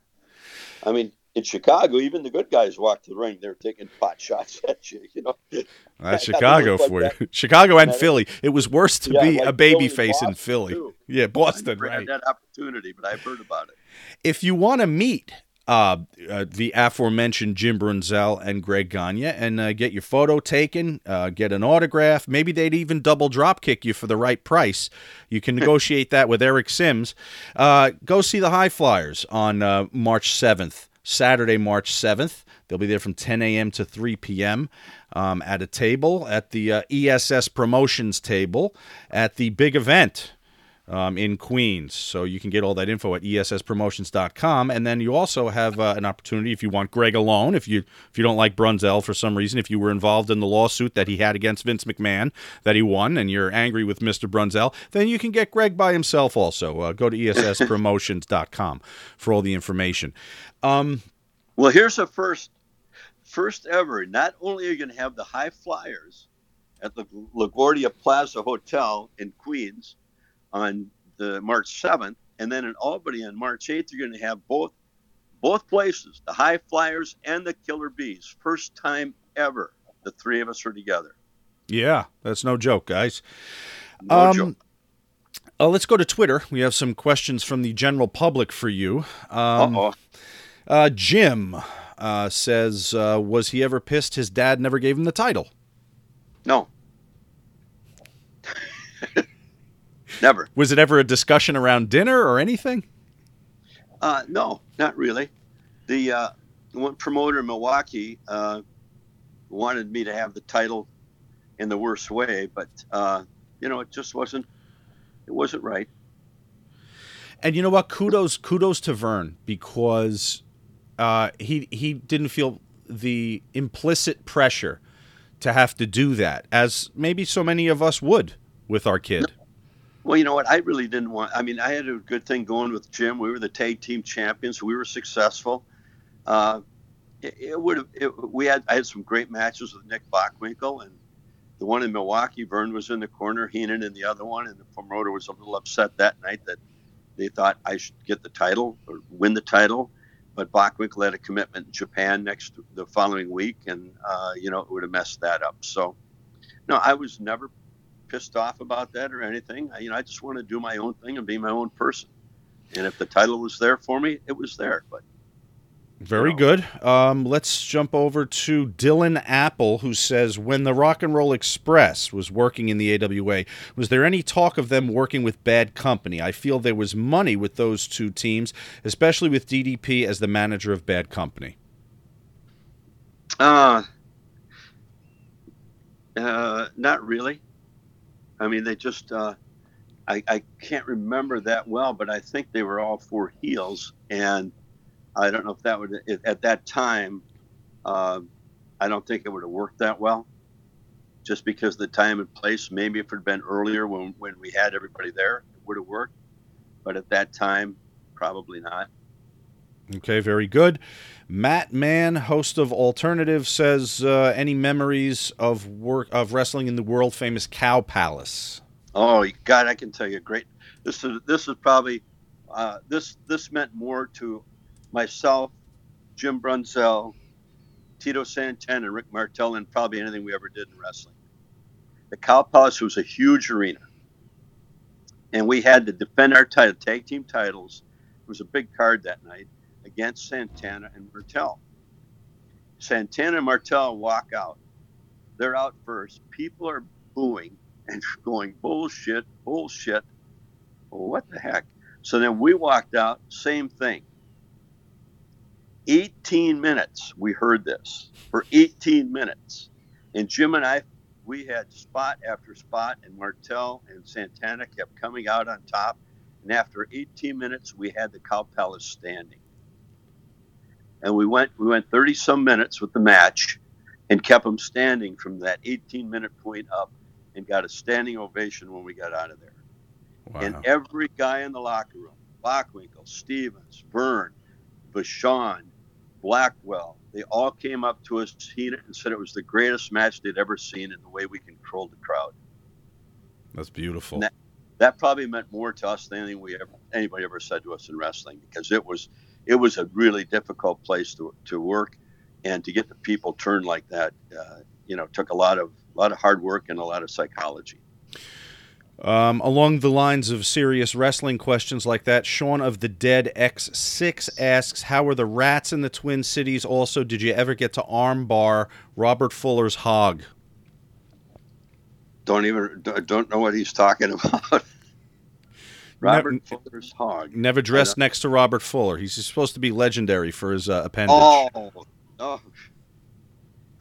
I mean, in Chicago, even the good guys walked to the ring. They're taking pot shots at you. You know, That's that Chicago for you. that. Chicago and Philly. It was worse to Yeah, be like a baby Philly, face in Philly. too. Yeah, Boston, never right. had that opportunity, but I've heard about it. If you want to meet uh, uh, the aforementioned Jim Brunzell and Greg Gagne and uh, get your photo taken, uh, get an autograph. Maybe they'd even double drop kick you for the right price. You can negotiate that with Eric Sims. Uh, go see the High Flyers on uh, March 7th, Saturday, March 7th. They'll be there from 10 a.m. to 3 p.m. Um, at a table at the ESS Promotions table at the big event um, in Queens. So you can get all that info at esspromotions.com. And then you also have uh, an opportunity if you want Greg alone, if you if you don't like Brunzell for some reason, if you were involved in the lawsuit that he had against Vince McMahon that he won, and you're angry with Mr. Brunzell, then you can get Greg by himself also. Uh, go to esspromotions.com for all the information. Um, well, here's the first first ever. Not only are you going to have the high flyers at the LaGuardia Plaza Hotel in Queens on the March 7th, and then in Albany on March 8th, you're going to have both both places, the High Flyers and the Killer Bees. First time ever the three of us are together. Yeah, that's no joke, guys. No um, joke. Uh, let's go to Twitter. We have some questions from the general public for you. Um, uh, Jim uh, says, uh, "Was he ever pissed his dad never gave him the title?" No. Never. Was it ever a discussion around dinner or anything? Uh, no, not really. The uh, one promoter in Milwaukee uh, wanted me to have the title in the worst way, but uh, you know, it just wasn't. It wasn't right. And you know what? Kudos, kudos to Verne because uh, he he didn't feel the implicit pressure to have to do that, as maybe so many of us would with our kid. No well, you know what? I really didn't want. I mean, I had a good thing going with Jim. We were the tag team champions. We were successful. Uh, it, it would have. We had. I had some great matches with Nick Bockwinkel, and the one in Milwaukee, Verne was in the corner, Heenan in the other one, and the promoter was a little upset that night that they thought I should get the title or win the title. But Bockwinkel had a commitment in Japan next the following week, and uh, you know it would have messed that up. So, no, I was never pissed off about that or anything. I, you know, I just want to do my own thing and be my own person. And if the title was there for me, it was there. But very you know. good. Um, let's jump over to Dylan Apple, who says, "When the Rock and Roll Express was working in the AWA, was there any talk of them working with Bad Company? I feel there was money with those two teams, especially with DDP as the manager of Bad Company." Uh, uh not really. I mean, they just, uh, I, I can't remember that well, but I think they were all four heels. And I don't know if that would, at that time, uh, I don't think it would have worked that well just because the time and place. Maybe if it had been earlier when, when we had everybody there, it would have worked. But at that time, probably not. Okay, very good. Matt Mann, host of Alternative, says uh, any memories of work of wrestling in the world famous Cow Palace. Oh God, I can tell you, great. This is this is probably uh, this this meant more to myself, Jim Brunzell, Tito Santana, and Rick Martel than probably anything we ever did in wrestling. The Cow Palace was a huge arena, and we had to defend our title, tag team titles. It was a big card that night against Santana and Martel. Santana and Martel walk out. They're out first. People are booing and going, bullshit, bullshit. What the heck? So then we walked out, same thing. 18 minutes we heard this for 18 minutes. And Jim and I, we had spot after spot, and Martel and Santana kept coming out on top. And after 18 minutes, we had the Cow Palace standing and we went we went 30 some minutes with the match and kept them standing from that 18 minute point up and got a standing ovation when we got out of there. Wow. And every guy in the locker room, Bockwinkel, Stevens, Verne, Vachon, Blackwell, they all came up to us and said it was the greatest match they'd ever seen in the way we controlled the crowd. That's beautiful. That, that, probably meant more to us than anything we ever, anybody ever said to us in wrestling because it was it was a really difficult place to, to work and to get the people turned like that uh, you know took a lot of a lot of hard work and a lot of psychology Um, along the lines of serious wrestling questions like that, Sean of the Dead X6 asks, How are the rats in the Twin Cities? Also, did you ever get to armbar Robert Fuller's hog? Don't even don't know what he's talking about. Robert never, Fuller's hog. Never dressed next to Robert Fuller. He's supposed to be legendary for his uh, appendage. Oh, oh,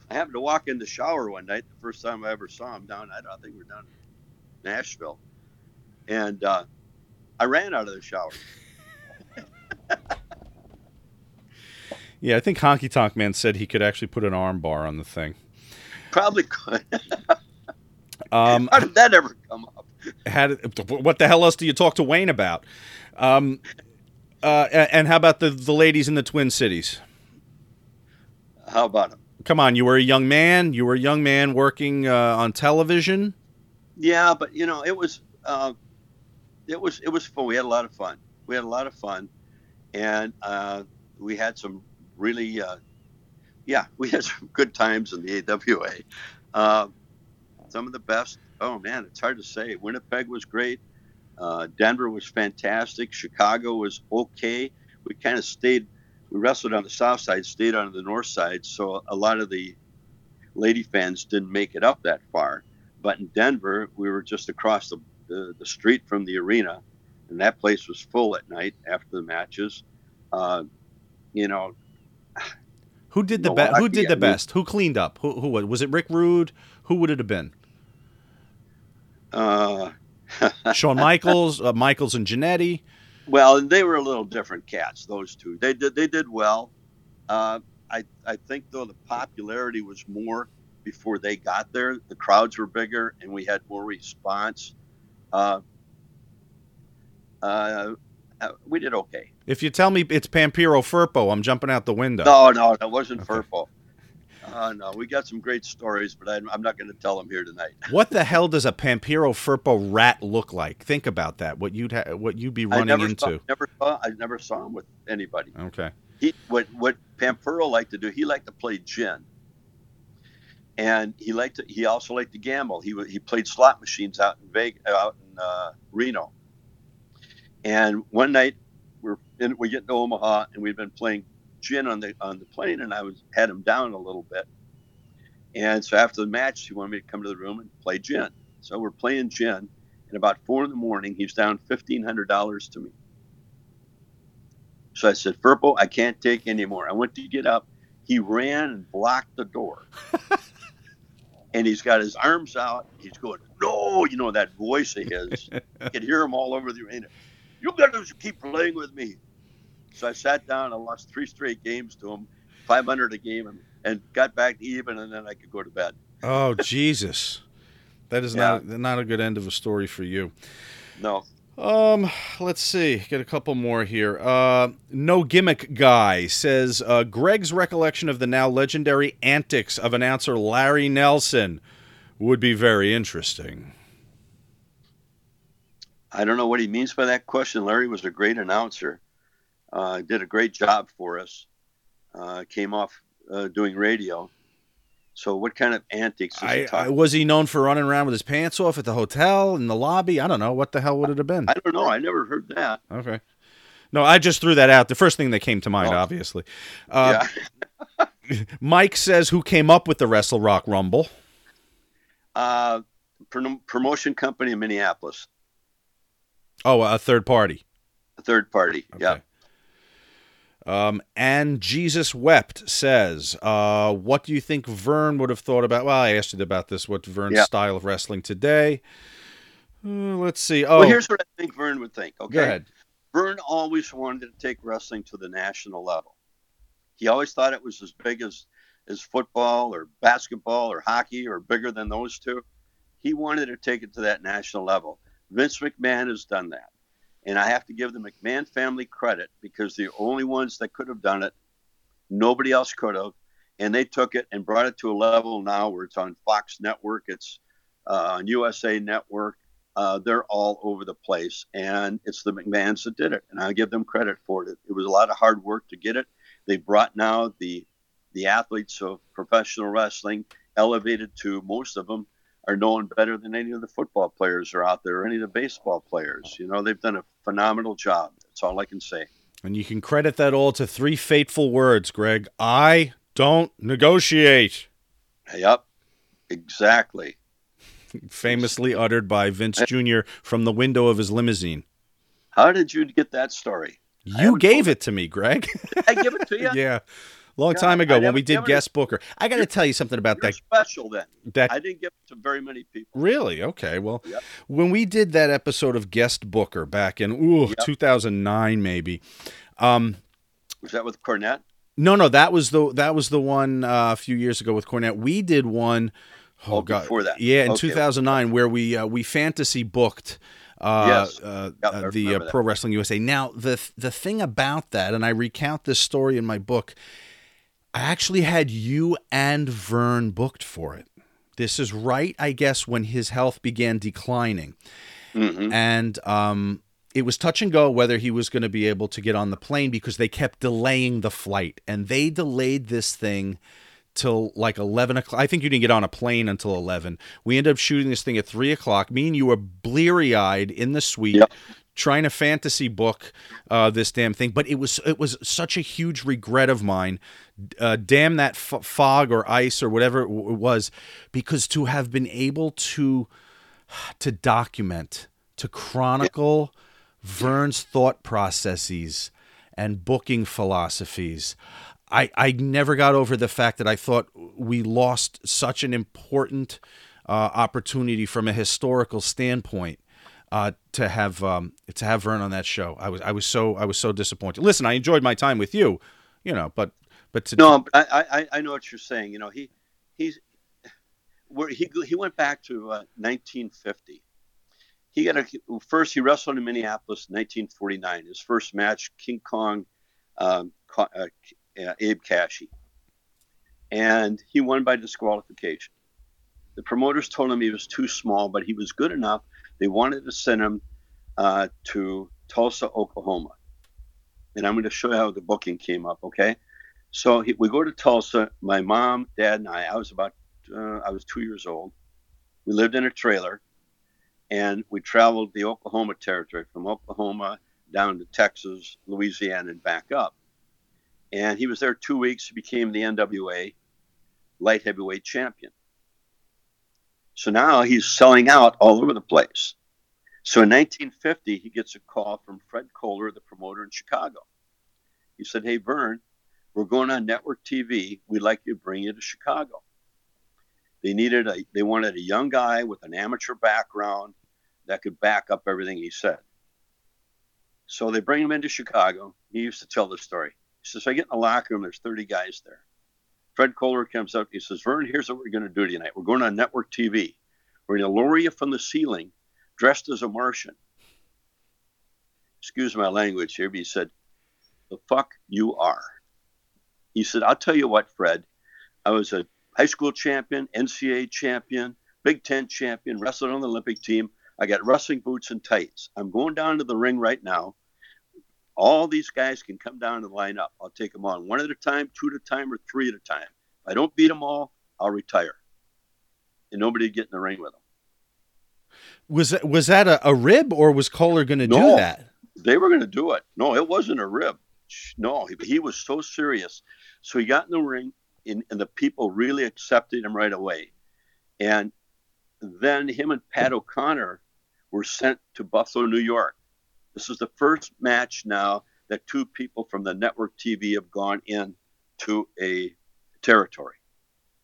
I happened to walk in the shower one night, the first time I ever saw him down. I don't think we are down in Nashville, and uh, I ran out of the shower. yeah, I think Honky Tonk Man said he could actually put an arm bar on the thing. Probably could. um, How did that ever come up? Had what the hell else do you talk to Wayne about? Um, uh, and how about the the ladies in the Twin Cities? How about them? Come on, you were a young man. You were a young man working uh, on television. Yeah, but you know, it was uh, it was it was fun. We had a lot of fun. We had a lot of fun, and uh, we had some really, uh, yeah, we had some good times in the AWA. Uh, some of the best. Oh man, it's hard to say. Winnipeg was great. Uh, Denver was fantastic. Chicago was okay. We kind of stayed we wrestled on the south side, stayed on the north side, so a lot of the lady fans didn't make it up that far. But in Denver, we were just across the, the, the street from the arena, and that place was full at night after the matches. Uh, you know, who did the best? Who did the best? Who cleaned up? Who, who was it? Rick Rude? Who would it have been? Uh, Shawn Michaels, uh, Michaels and Jannetty. Well, they were a little different cats. Those two, they did they did well. Uh, I I think though the popularity was more before they got there. The crowds were bigger, and we had more response. Uh, uh, uh we did okay. If you tell me it's Pampero Firpo, I'm jumping out the window. No, no, that wasn't okay. Firpo. Uh, no, we got some great stories, but I'm, I'm not going to tell them here tonight. what the hell does a Pampero Firpo rat look like? Think about that. What you'd ha- what you'd be running into? Saw, never saw. I never saw him with anybody. Okay. He what what Pampero liked to do? He liked to play gin, and he liked to. He also liked to gamble. He he played slot machines out in Vegas, out in uh, Reno. And one night we're in, we get to Omaha, and we've been playing gin on the on the plane, and I was had him down a little bit. And so after the match, he wanted me to come to the room and play gin. So we're playing gin, and about four in the morning, he's down fifteen hundred dollars to me. So I said, Firpo, I can't take anymore. I went to get up. He ran and blocked the door. and he's got his arms out. He's going, No, you know that voice of his. you could hear him all over the arena. You got to keep playing with me. So I sat down. I lost three straight games to him, 500 a game, and, and got back even, and then I could go to bed. Oh Jesus, that is yeah. not not a good end of a story for you. No. Um, let's see. Get a couple more here. Uh, no gimmick guy says uh, Greg's recollection of the now legendary antics of announcer Larry Nelson would be very interesting. I don't know what he means by that question. Larry was a great announcer uh, did a great job for us. Uh, came off uh, doing radio. So, what kind of antics? I, I, was he known for running around with his pants off at the hotel in the lobby? I don't know. What the hell would it have been? I don't know. I never heard that. Okay. No, I just threw that out. The first thing that came to mind, oh. obviously. Uh, yeah. Mike says, "Who came up with the Wrestle Rock Rumble?" Uh, promotion company in Minneapolis. Oh, a third party. A third party. Okay. Yeah. Um, and Jesus Wept says, uh, What do you think Verne would have thought about? Well, I asked you about this. What Verne's yeah. style of wrestling today? Uh, let's see. Oh, well, here's what I think Verne would think. Okay. Go ahead. Verne always wanted to take wrestling to the national level. He always thought it was as big as, as football or basketball or hockey or bigger than those two. He wanted to take it to that national level. Vince McMahon has done that. And I have to give the McMahon family credit because the only ones that could have done it. Nobody else could have. And they took it and brought it to a level now where it's on Fox Network, it's uh, on USA Network. Uh, they're all over the place. And it's the McMahons that did it. And I give them credit for it. It was a lot of hard work to get it. They brought now the the athletes of professional wrestling elevated to most of them are known better than any of the football players are out there or any of the baseball players. You know, they've done a phenomenal job. That's all I can say. And you can credit that all to three fateful words, Greg. I don't negotiate. Yep, exactly. Famously uttered by Vince Jr. from the window of his limousine. How did you get that story? You gave it to me, Greg. I give it to you. yeah. Long Yeah, time ago I when we did never- guest booker. I got to tell you something about that special then. that I didn't give it to very many people. Really? Okay. Well, Yep. when we did that episode of Guest Booker back in ooh, Yep. 2009 maybe. Um Was that with Cornette? no, no, that was the that was the one uh, a few years ago with Cornette. We did one oh, Oh, god. before that. Yeah, in Okay. 2009 where we uh, we fantasy booked uh, Yes. uh, Yep, uh, the uh. Pro Wrestling USA. Now, the the thing about that and I recount this story in my book, I actually had you and Verne booked for it. This is right, I guess, when his health began declining hmm and um, it was touch and go whether he was going to be able to get on the plane because they kept delaying the flight, and they delayed this thing till like eleven o'clock. I think you didn't get on a plane until eleven. We ended up shooting this thing at three o'clock. Me and you were bleary eyed in the suite. Yep. Trying to fantasy book uh, this damn thing, but it was it was such a huge regret of mine. Uh, damn that f- fog or ice or whatever it w- was, because to have been able to to document, to chronicle Verne's thought processes and booking philosophies. I, I never got over the fact that I thought we lost such an important uh, opportunity from a historical standpoint uh, to have um, to have Verne on that show. I was I was so I was so disappointed. Listen, I enjoyed my time with you, you know, but but to, No, but I, I I know what you're saying. You know, he he's where he he went back to uh, 1950. He got a first. He wrestled in Minneapolis, in 1949. His first match, King Kong, um, uh, uh, Abe Kashey, and he won by disqualification. The promoters told him he was too small, but he was good enough. They wanted to send him uh, to Tulsa, Oklahoma, and I'm going to show you how the booking came up. Okay. So he, we go to Tulsa. My mom, dad, and I. I was about, uh, I was two years old. We lived in a trailer, and we traveled the Oklahoma territory from Oklahoma down to Texas, Louisiana, and back up. And he was there two weeks. He became the NWA light heavyweight champion. So now he's selling out all over the place. So in 1950, he gets a call from Fred Kohler, the promoter in Chicago. He said, "Hey, Verne." we're going on network TV. We'd like you to bring you to Chicago. They needed a, they wanted a young guy with an amateur background that could back up everything he said. So they bring him into Chicago. He used to tell the story. He says, I get in the locker room, there's 30 guys there. Fred Kohler comes up. He says, Verne, here's what we're going to do tonight. We're going on network TV. We're going to lower you from the ceiling dressed as a Martian. Excuse my language here, but he said, The fuck you are. He said, I'll tell you what, Fred. I was a high school champion, NCAA champion, Big Ten champion, wrestled on the Olympic team. I got wrestling boots and tights. I'm going down to the ring right now. All these guys can come down and line up. I'll take them on one at a time, two at a time, or three at a time. If I don't beat them all, I'll retire. And nobody get in the ring with them. was that was that a, a rib or was Kohler going to do that? They were going to do it. No, it wasn't a rib. No, he, he was so serious. So he got in the ring, and, and the people really accepted him right away. And then him and Pat O'Connor were sent to Buffalo, New York. This is the first match now that two people from the network TV have gone in to a territory.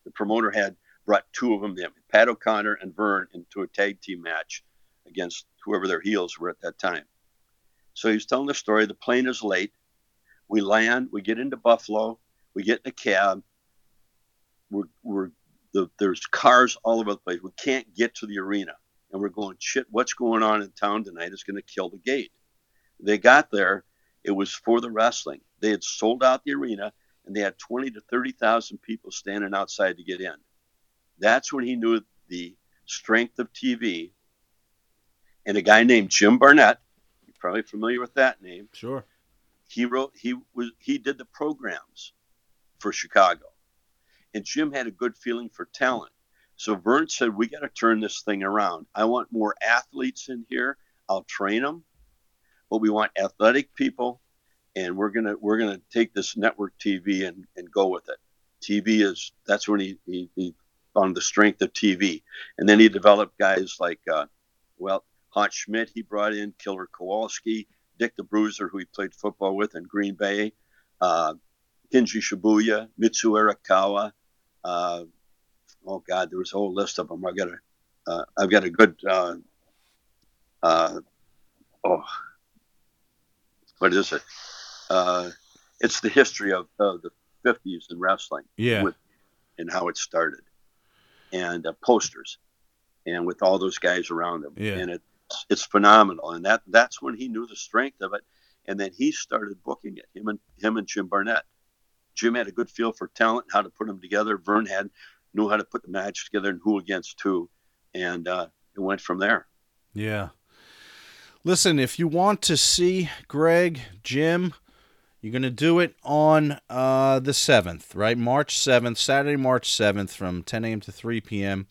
The promoter had brought two of them in, Pat O'Connor and Verne, into a tag team match against whoever their heels were at that time. So he's telling the story. The plane is late. We land. We get into Buffalo. We get in a cab. We're, we're the, there's cars all over the place. We can't get to the arena, and we're going shit. What's going on in town tonight is going to kill the gate. They got there. It was for the wrestling. They had sold out the arena, and they had twenty to thirty thousand people standing outside to get in. That's when he knew the strength of TV. And a guy named Jim Barnett, you're probably familiar with that name. Sure. He wrote he was he did the programs for Chicago. And Jim had a good feeling for talent. So Verne said, "We got to turn this thing around. I want more athletes in here. I'll train them, but we want athletic people, and we're gonna we're gonna take this network TV and, and go with it. TV is that's when he, he, he found the strength of TV, and then he developed guys like uh, well Hot Schmidt. He brought in Killer Kowalski, Dick the Bruiser, who he played football with in Green Bay, uh, Kenji Shibuya, Mitsu Arakawa." Uh, oh God, there was a whole list of them. I got a, uh, I've got a good, uh, uh, oh, what is it? Uh, it's the history of, of the 50s in wrestling. Yeah. With, and how it started, and uh, posters, and with all those guys around him. Yeah. And it's it's phenomenal, and that that's when he knew the strength of it, and then he started booking it. Him and him and Jim Barnett. Jim had a good feel for talent, how to put them together. Verne had knew how to put the match together and who against who, and uh, it went from there. Yeah. Listen, if you want to see Greg, Jim, you're going to do it on uh, the 7th, right? March 7th, Saturday, March 7th from 10 a.m. to 3 p.m.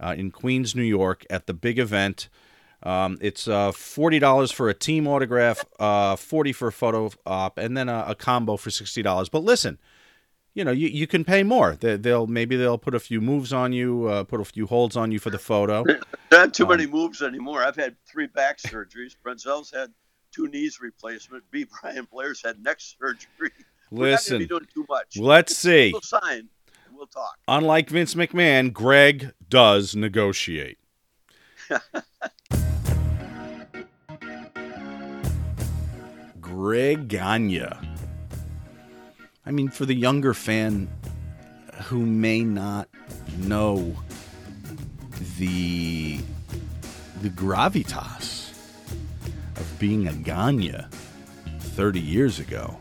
Uh, in Queens, New York at the big event. Um, it's uh, $40 for a team autograph, uh, 40 for a photo op, and then a, a combo for $60. But listen, you know, you, you can pay more. They, will maybe they'll put a few moves on you, uh, put a few holds on you for the photo. Not too um, many moves anymore. I've had three back surgeries. Brunzell's had two knees replacement. B. Brian Blair's had neck surgery. Listen, doing too much. Let's see. We'll sign. We'll talk. Unlike Vince McMahon, Greg does negotiate. Greg Gagne. I mean, for the younger fan who may not know the the gravitas of being a Gagne 30 years ago.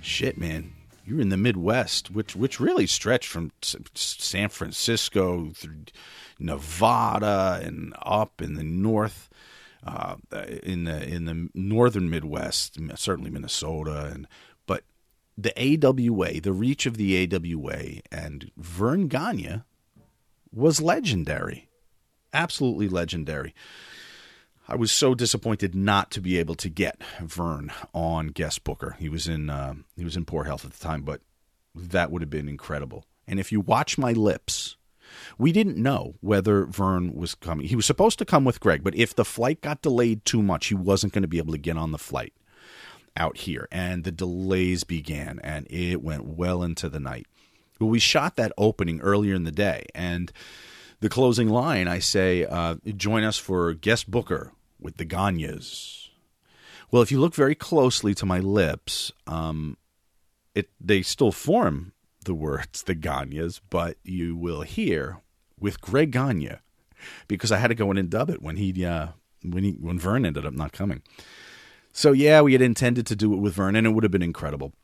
Shit, man, you were in the Midwest, which which really stretched from San Francisco through Nevada and up in the north, uh, in the in the northern Midwest, certainly Minnesota, and the AWA, the reach of the AWA, and Verne Gagne was legendary. Absolutely legendary. I was so disappointed not to be able to get Verne on guest booker. He was in uh, he was in poor health at the time, but that would have been incredible. And if you watch my lips, we didn't know whether Verne was coming. He was supposed to come with Greg, but if the flight got delayed too much, he wasn't going to be able to get on the flight out here, and the delays began, and it went well into the night. Well, we shot that opening earlier in the day, and the closing line, I say, uh, join us for guest booker with the Gagnes. Well, if you look very closely to my lips, um, it they still form the words the Gagnes, but you will hear with Greg Gagne because I had to go in and dub it when he uh, when he when Verne ended up not coming. So yeah, we had intended to do it with Verne, and it would have been incredible.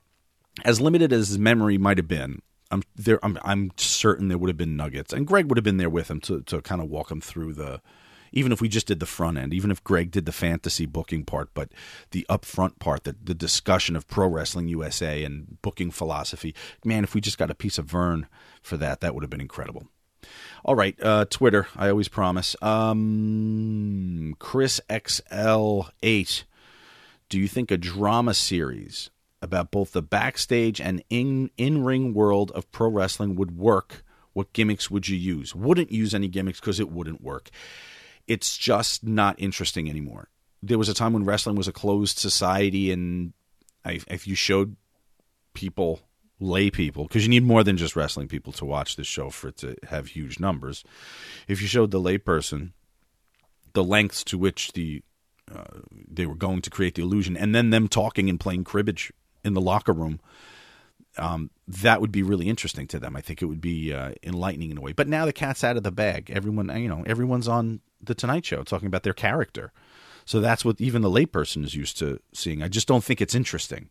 As limited as his memory might have been, I'm there. I'm, I'm certain there would have been nuggets, and Greg would have been there with him to to kind of walk him through the. Even if we just did the front end, even if Greg did the fantasy booking part, but the upfront part, the, the discussion of Pro Wrestling USA and booking philosophy, man, if we just got a piece of Verne for that, that would have been incredible. All right, uh, Twitter. I always promise. Um, Chris XL eight do you think a drama series about both the backstage and in in ring world of pro wrestling would work? What gimmicks would you use? Wouldn't use any gimmicks because it wouldn't work. It's just not interesting anymore. There was a time when wrestling was a closed society, and I, if you showed people lay people because you need more than just wrestling people to watch this show for it to have huge numbers. If you showed the layperson the lengths to which the uh, they were going to create the illusion, and then them talking and playing cribbage in the locker room. Um, that would be really interesting to them. I think it would be uh, enlightening in a way. But now the cat's out of the bag. Everyone, you know, everyone's on the Tonight Show talking about their character. So that's what even the layperson is used to seeing. I just don't think it's interesting.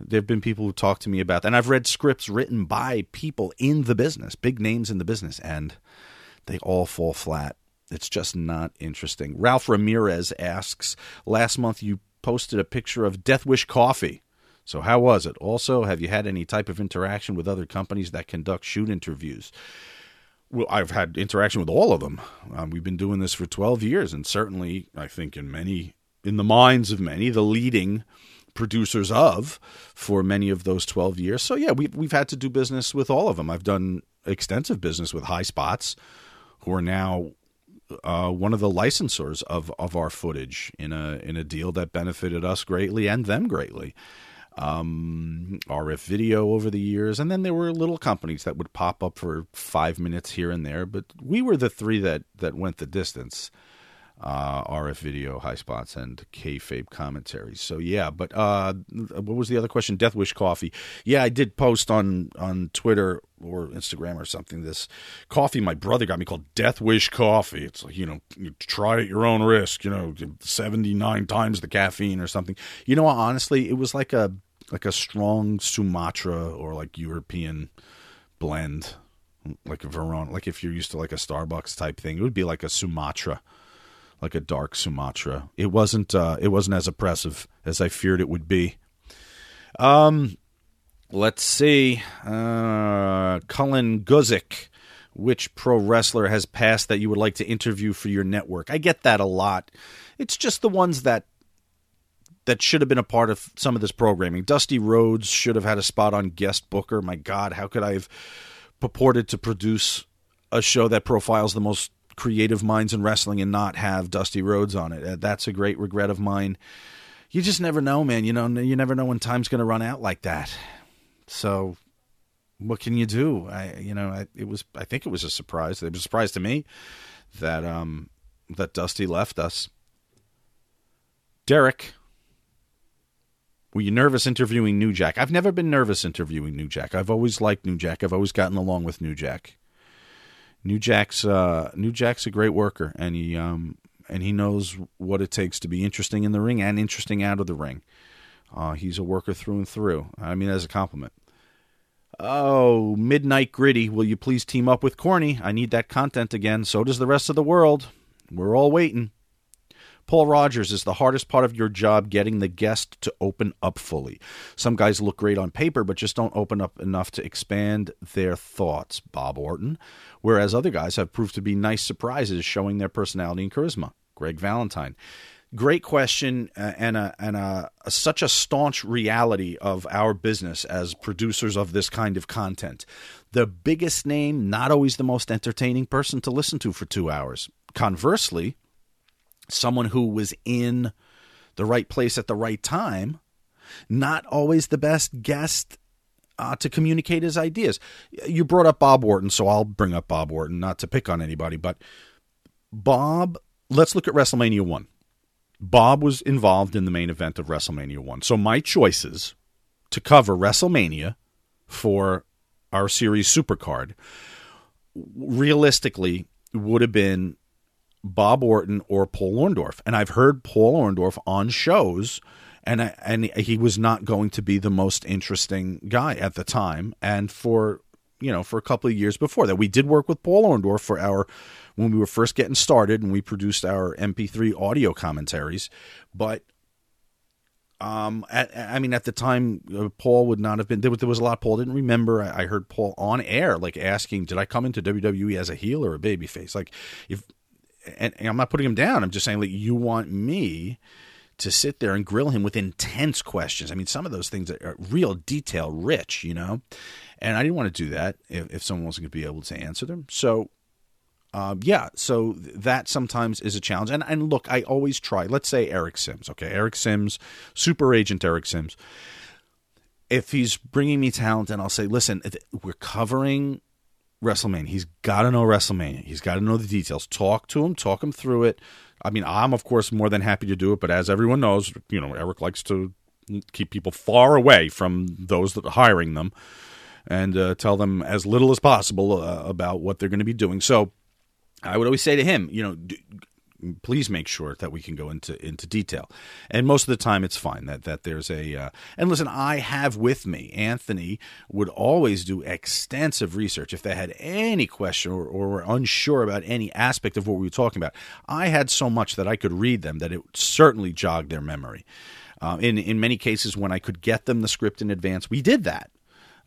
There have been people who talk to me about that, and I've read scripts written by people in the business, big names in the business, and they all fall flat. It's just not interesting. Ralph Ramirez asks Last month you posted a picture of Death Wish Coffee. So, how was it? Also, have you had any type of interaction with other companies that conduct shoot interviews? well, I've had interaction with all of them. Um, we've been doing this for 12 years, and certainly, I think in many, in the minds of many, the leading producers of for many of those 12 years. So yeah, we've we've had to do business with all of them. I've done extensive business with High Spots, who are now uh, one of the licensors of of our footage in a in a deal that benefited us greatly and them greatly um, RF video over the years, and then there were little companies that would pop up for five minutes here and there. But we were the three that that went the distance. Uh, RF video, Highspots, and kayfabe commentaries. So yeah, but uh, what was the other question? Death Wish coffee. Yeah, I did post on on Twitter or Instagram or something. This coffee my brother got me called Death Wish coffee. It's like you know, you try at your own risk. You know, seventy nine times the caffeine or something. You know, honestly, it was like a like a strong Sumatra or like European blend, like a Verona. Like if you're used to like a Starbucks type thing, it would be like a Sumatra, like a dark Sumatra. It wasn't. Uh, it wasn't as oppressive as I feared it would be. Um, let's see. Uh, Cullen Guzik. Which pro wrestler has passed that you would like to interview for your network? I get that a lot. It's just the ones that that should have been a part of some of this programming. Dusty Rhodes should have had a spot on guest booker. My God, how could I have purported to produce a show that profiles the most creative minds in wrestling and not have Dusty Rhodes on it? Uh, that's a great regret of mine. You just never know, man. You know, you never know when time's going to run out like that. So, what can you do? I, you know, I, it was. I think it was a surprise. It was a surprise to me that um that Dusty left us. Derek, were you nervous interviewing New Jack? I've never been nervous interviewing New Jack. I've always liked New Jack. I've always gotten along with New Jack. New Jack's uh, New Jack's a great worker, and he um, and he knows what it takes to be interesting in the ring and interesting out of the ring. Uh, he's a worker through and through. I mean, as a compliment. Oh, Midnight Gritty, will you please team up with Corny? I need that content again. So does the rest of the world. We're all waiting. Paul Rogers is the hardest part of your job getting the guest to open up fully. Some guys look great on paper, but just don't open up enough to expand their thoughts. Bob Orton. Whereas other guys have proved to be nice surprises, showing their personality and charisma. Greg Valentine. Great question, uh, and a and a, a such a staunch reality of our business as producers of this kind of content. The biggest name, not always the most entertaining person to listen to for two hours. Conversely, someone who was in the right place at the right time, not always the best guest uh, to communicate his ideas. You brought up Bob Orton, so I'll bring up Bob Orton, not to pick on anybody, but Bob, let's look at WrestleMania 1. Bob was involved in the main event of WrestleMania 1. So my choices to cover WrestleMania for our series Supercard realistically would have been Bob Orton or Paul Orndorff. And I've heard Paul Orndorff on shows, and and he was not going to be the most interesting guy at the time. And for you know, for a couple of years before that, we did work with Paul Orndorff for our when we were first getting started, and we produced our MP3 audio commentaries. But um, at, I mean, at the time, uh, Paul would not have been. There was, there was a lot Paul didn't remember. I, I, heard Paul on air, like asking, "Did I come into WWE as a heel or a babyface?" Like, if and, and I'm not putting him down. I'm just saying, like, you want me to sit there and grill him with intense questions. I mean, some of those things are real detail rich, you know, and I didn't want to do that if, if someone wasn't going to be able to answer them. So, uh, yeah, so that sometimes is a challenge. And and look, I always try. Let's say Eric Sims, okay, Eric Sims, super agent Eric Sims. If he's bringing me talent, and I'll say, listen, we're covering WrestleMania. He's got to know WrestleMania. He's got to know the details. Talk to him, talk him through it. I mean, I'm of course more than happy to do it, but as everyone knows, you know, Eric likes to keep people far away from those that are hiring them and uh, tell them as little as possible uh, about what they're going to be doing. So I would always say to him, you know, please make sure that we can go into into detail. And most of the time, it's fine that that there's a. Uh, and listen, I have with me Anthony would always do extensive research if they had any question or, or were unsure about any aspect of what we were talking about. I had so much that I could read them that it certainly jogged their memory. Uh, in in many cases, when I could get them the script in advance, we did that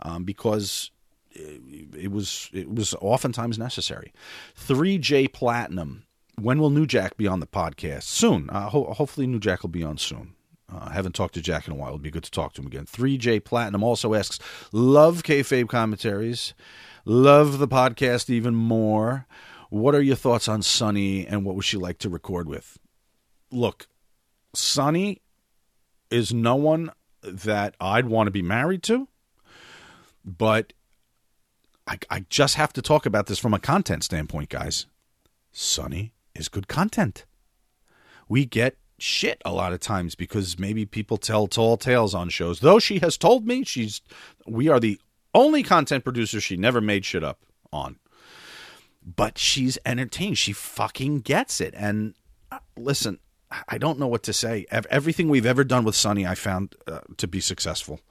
um, because it, was it was oftentimes necessary. 3J Platinum. When will New Jack be on the podcast? Soon. Uh, ho- hopefully, New Jack will be on soon. Uh, haven't talked to Jack in a while. It'd be good to talk to him again. 3J Platinum also asks, love kayfabe commentaries, love the podcast even more. What are your thoughts on Sunny and what would she like to record with? Look, Sunny is no one that I'd want to be married to, but I, I just have to talk about this from a content standpoint, guys. Sunny is good content. We get shit a lot of times because maybe people tell tall tales on shows. Though she has told me she's we are the only content producer she never made shit up on. But she's entertained. She fucking gets it. And uh, listen, I don't know what to say. Everything we've ever done with Sunny, I found uh, to be successful.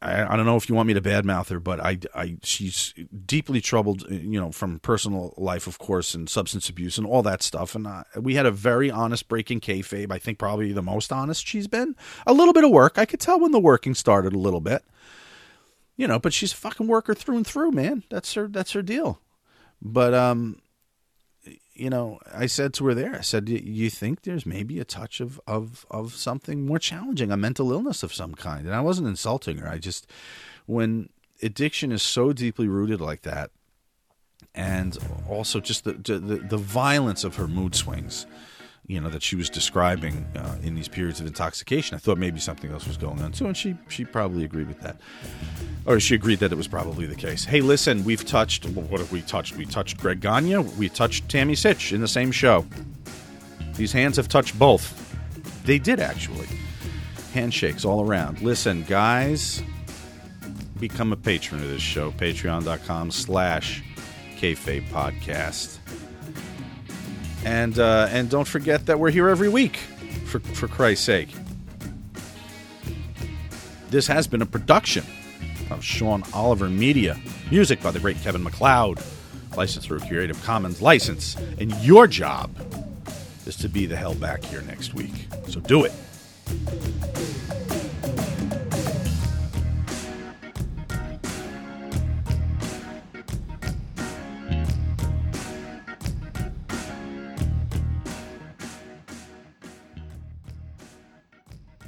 I, I, don't know if you want me to badmouth her, but I, I, she's deeply troubled, you know, from personal life, of course, and substance abuse and all that stuff. And uh, we had a very honest break breaking kayfabe. I think probably the most honest she's been. A little bit of work. I could tell when the working started a little bit, you know. But she's a fucking worker through and through, man. That's her. That's her deal. But um, you know, I said to her there, I said, "You think there's maybe a touch of of of something more challenging, a mental illness of some kind?" And I wasn't insulting her. I just, when addiction is so deeply rooted like that, and also just the the, the violence of her mood swings, you know that she was describing uh, in these periods of intoxication. I thought maybe something else was going on too, and she she probably agreed with that, or she agreed that it was probably the case. Hey, listen, we've touched what have we touched? We touched Greg Gagne, we touched Tammy Sytch in the same show. These hands have touched both. They did actually. Handshakes all around. Listen, guys, become a patron of this show. Patreon.com slash kayfabe podcast. And uh, and don't forget that we're here every week, for for Christ's sake. This has been a production of Sean Oliver Media. Music by the great Kevin MacLeod. Licensed through Creative Commons license. And your job is to be the hell back here next week. So do it.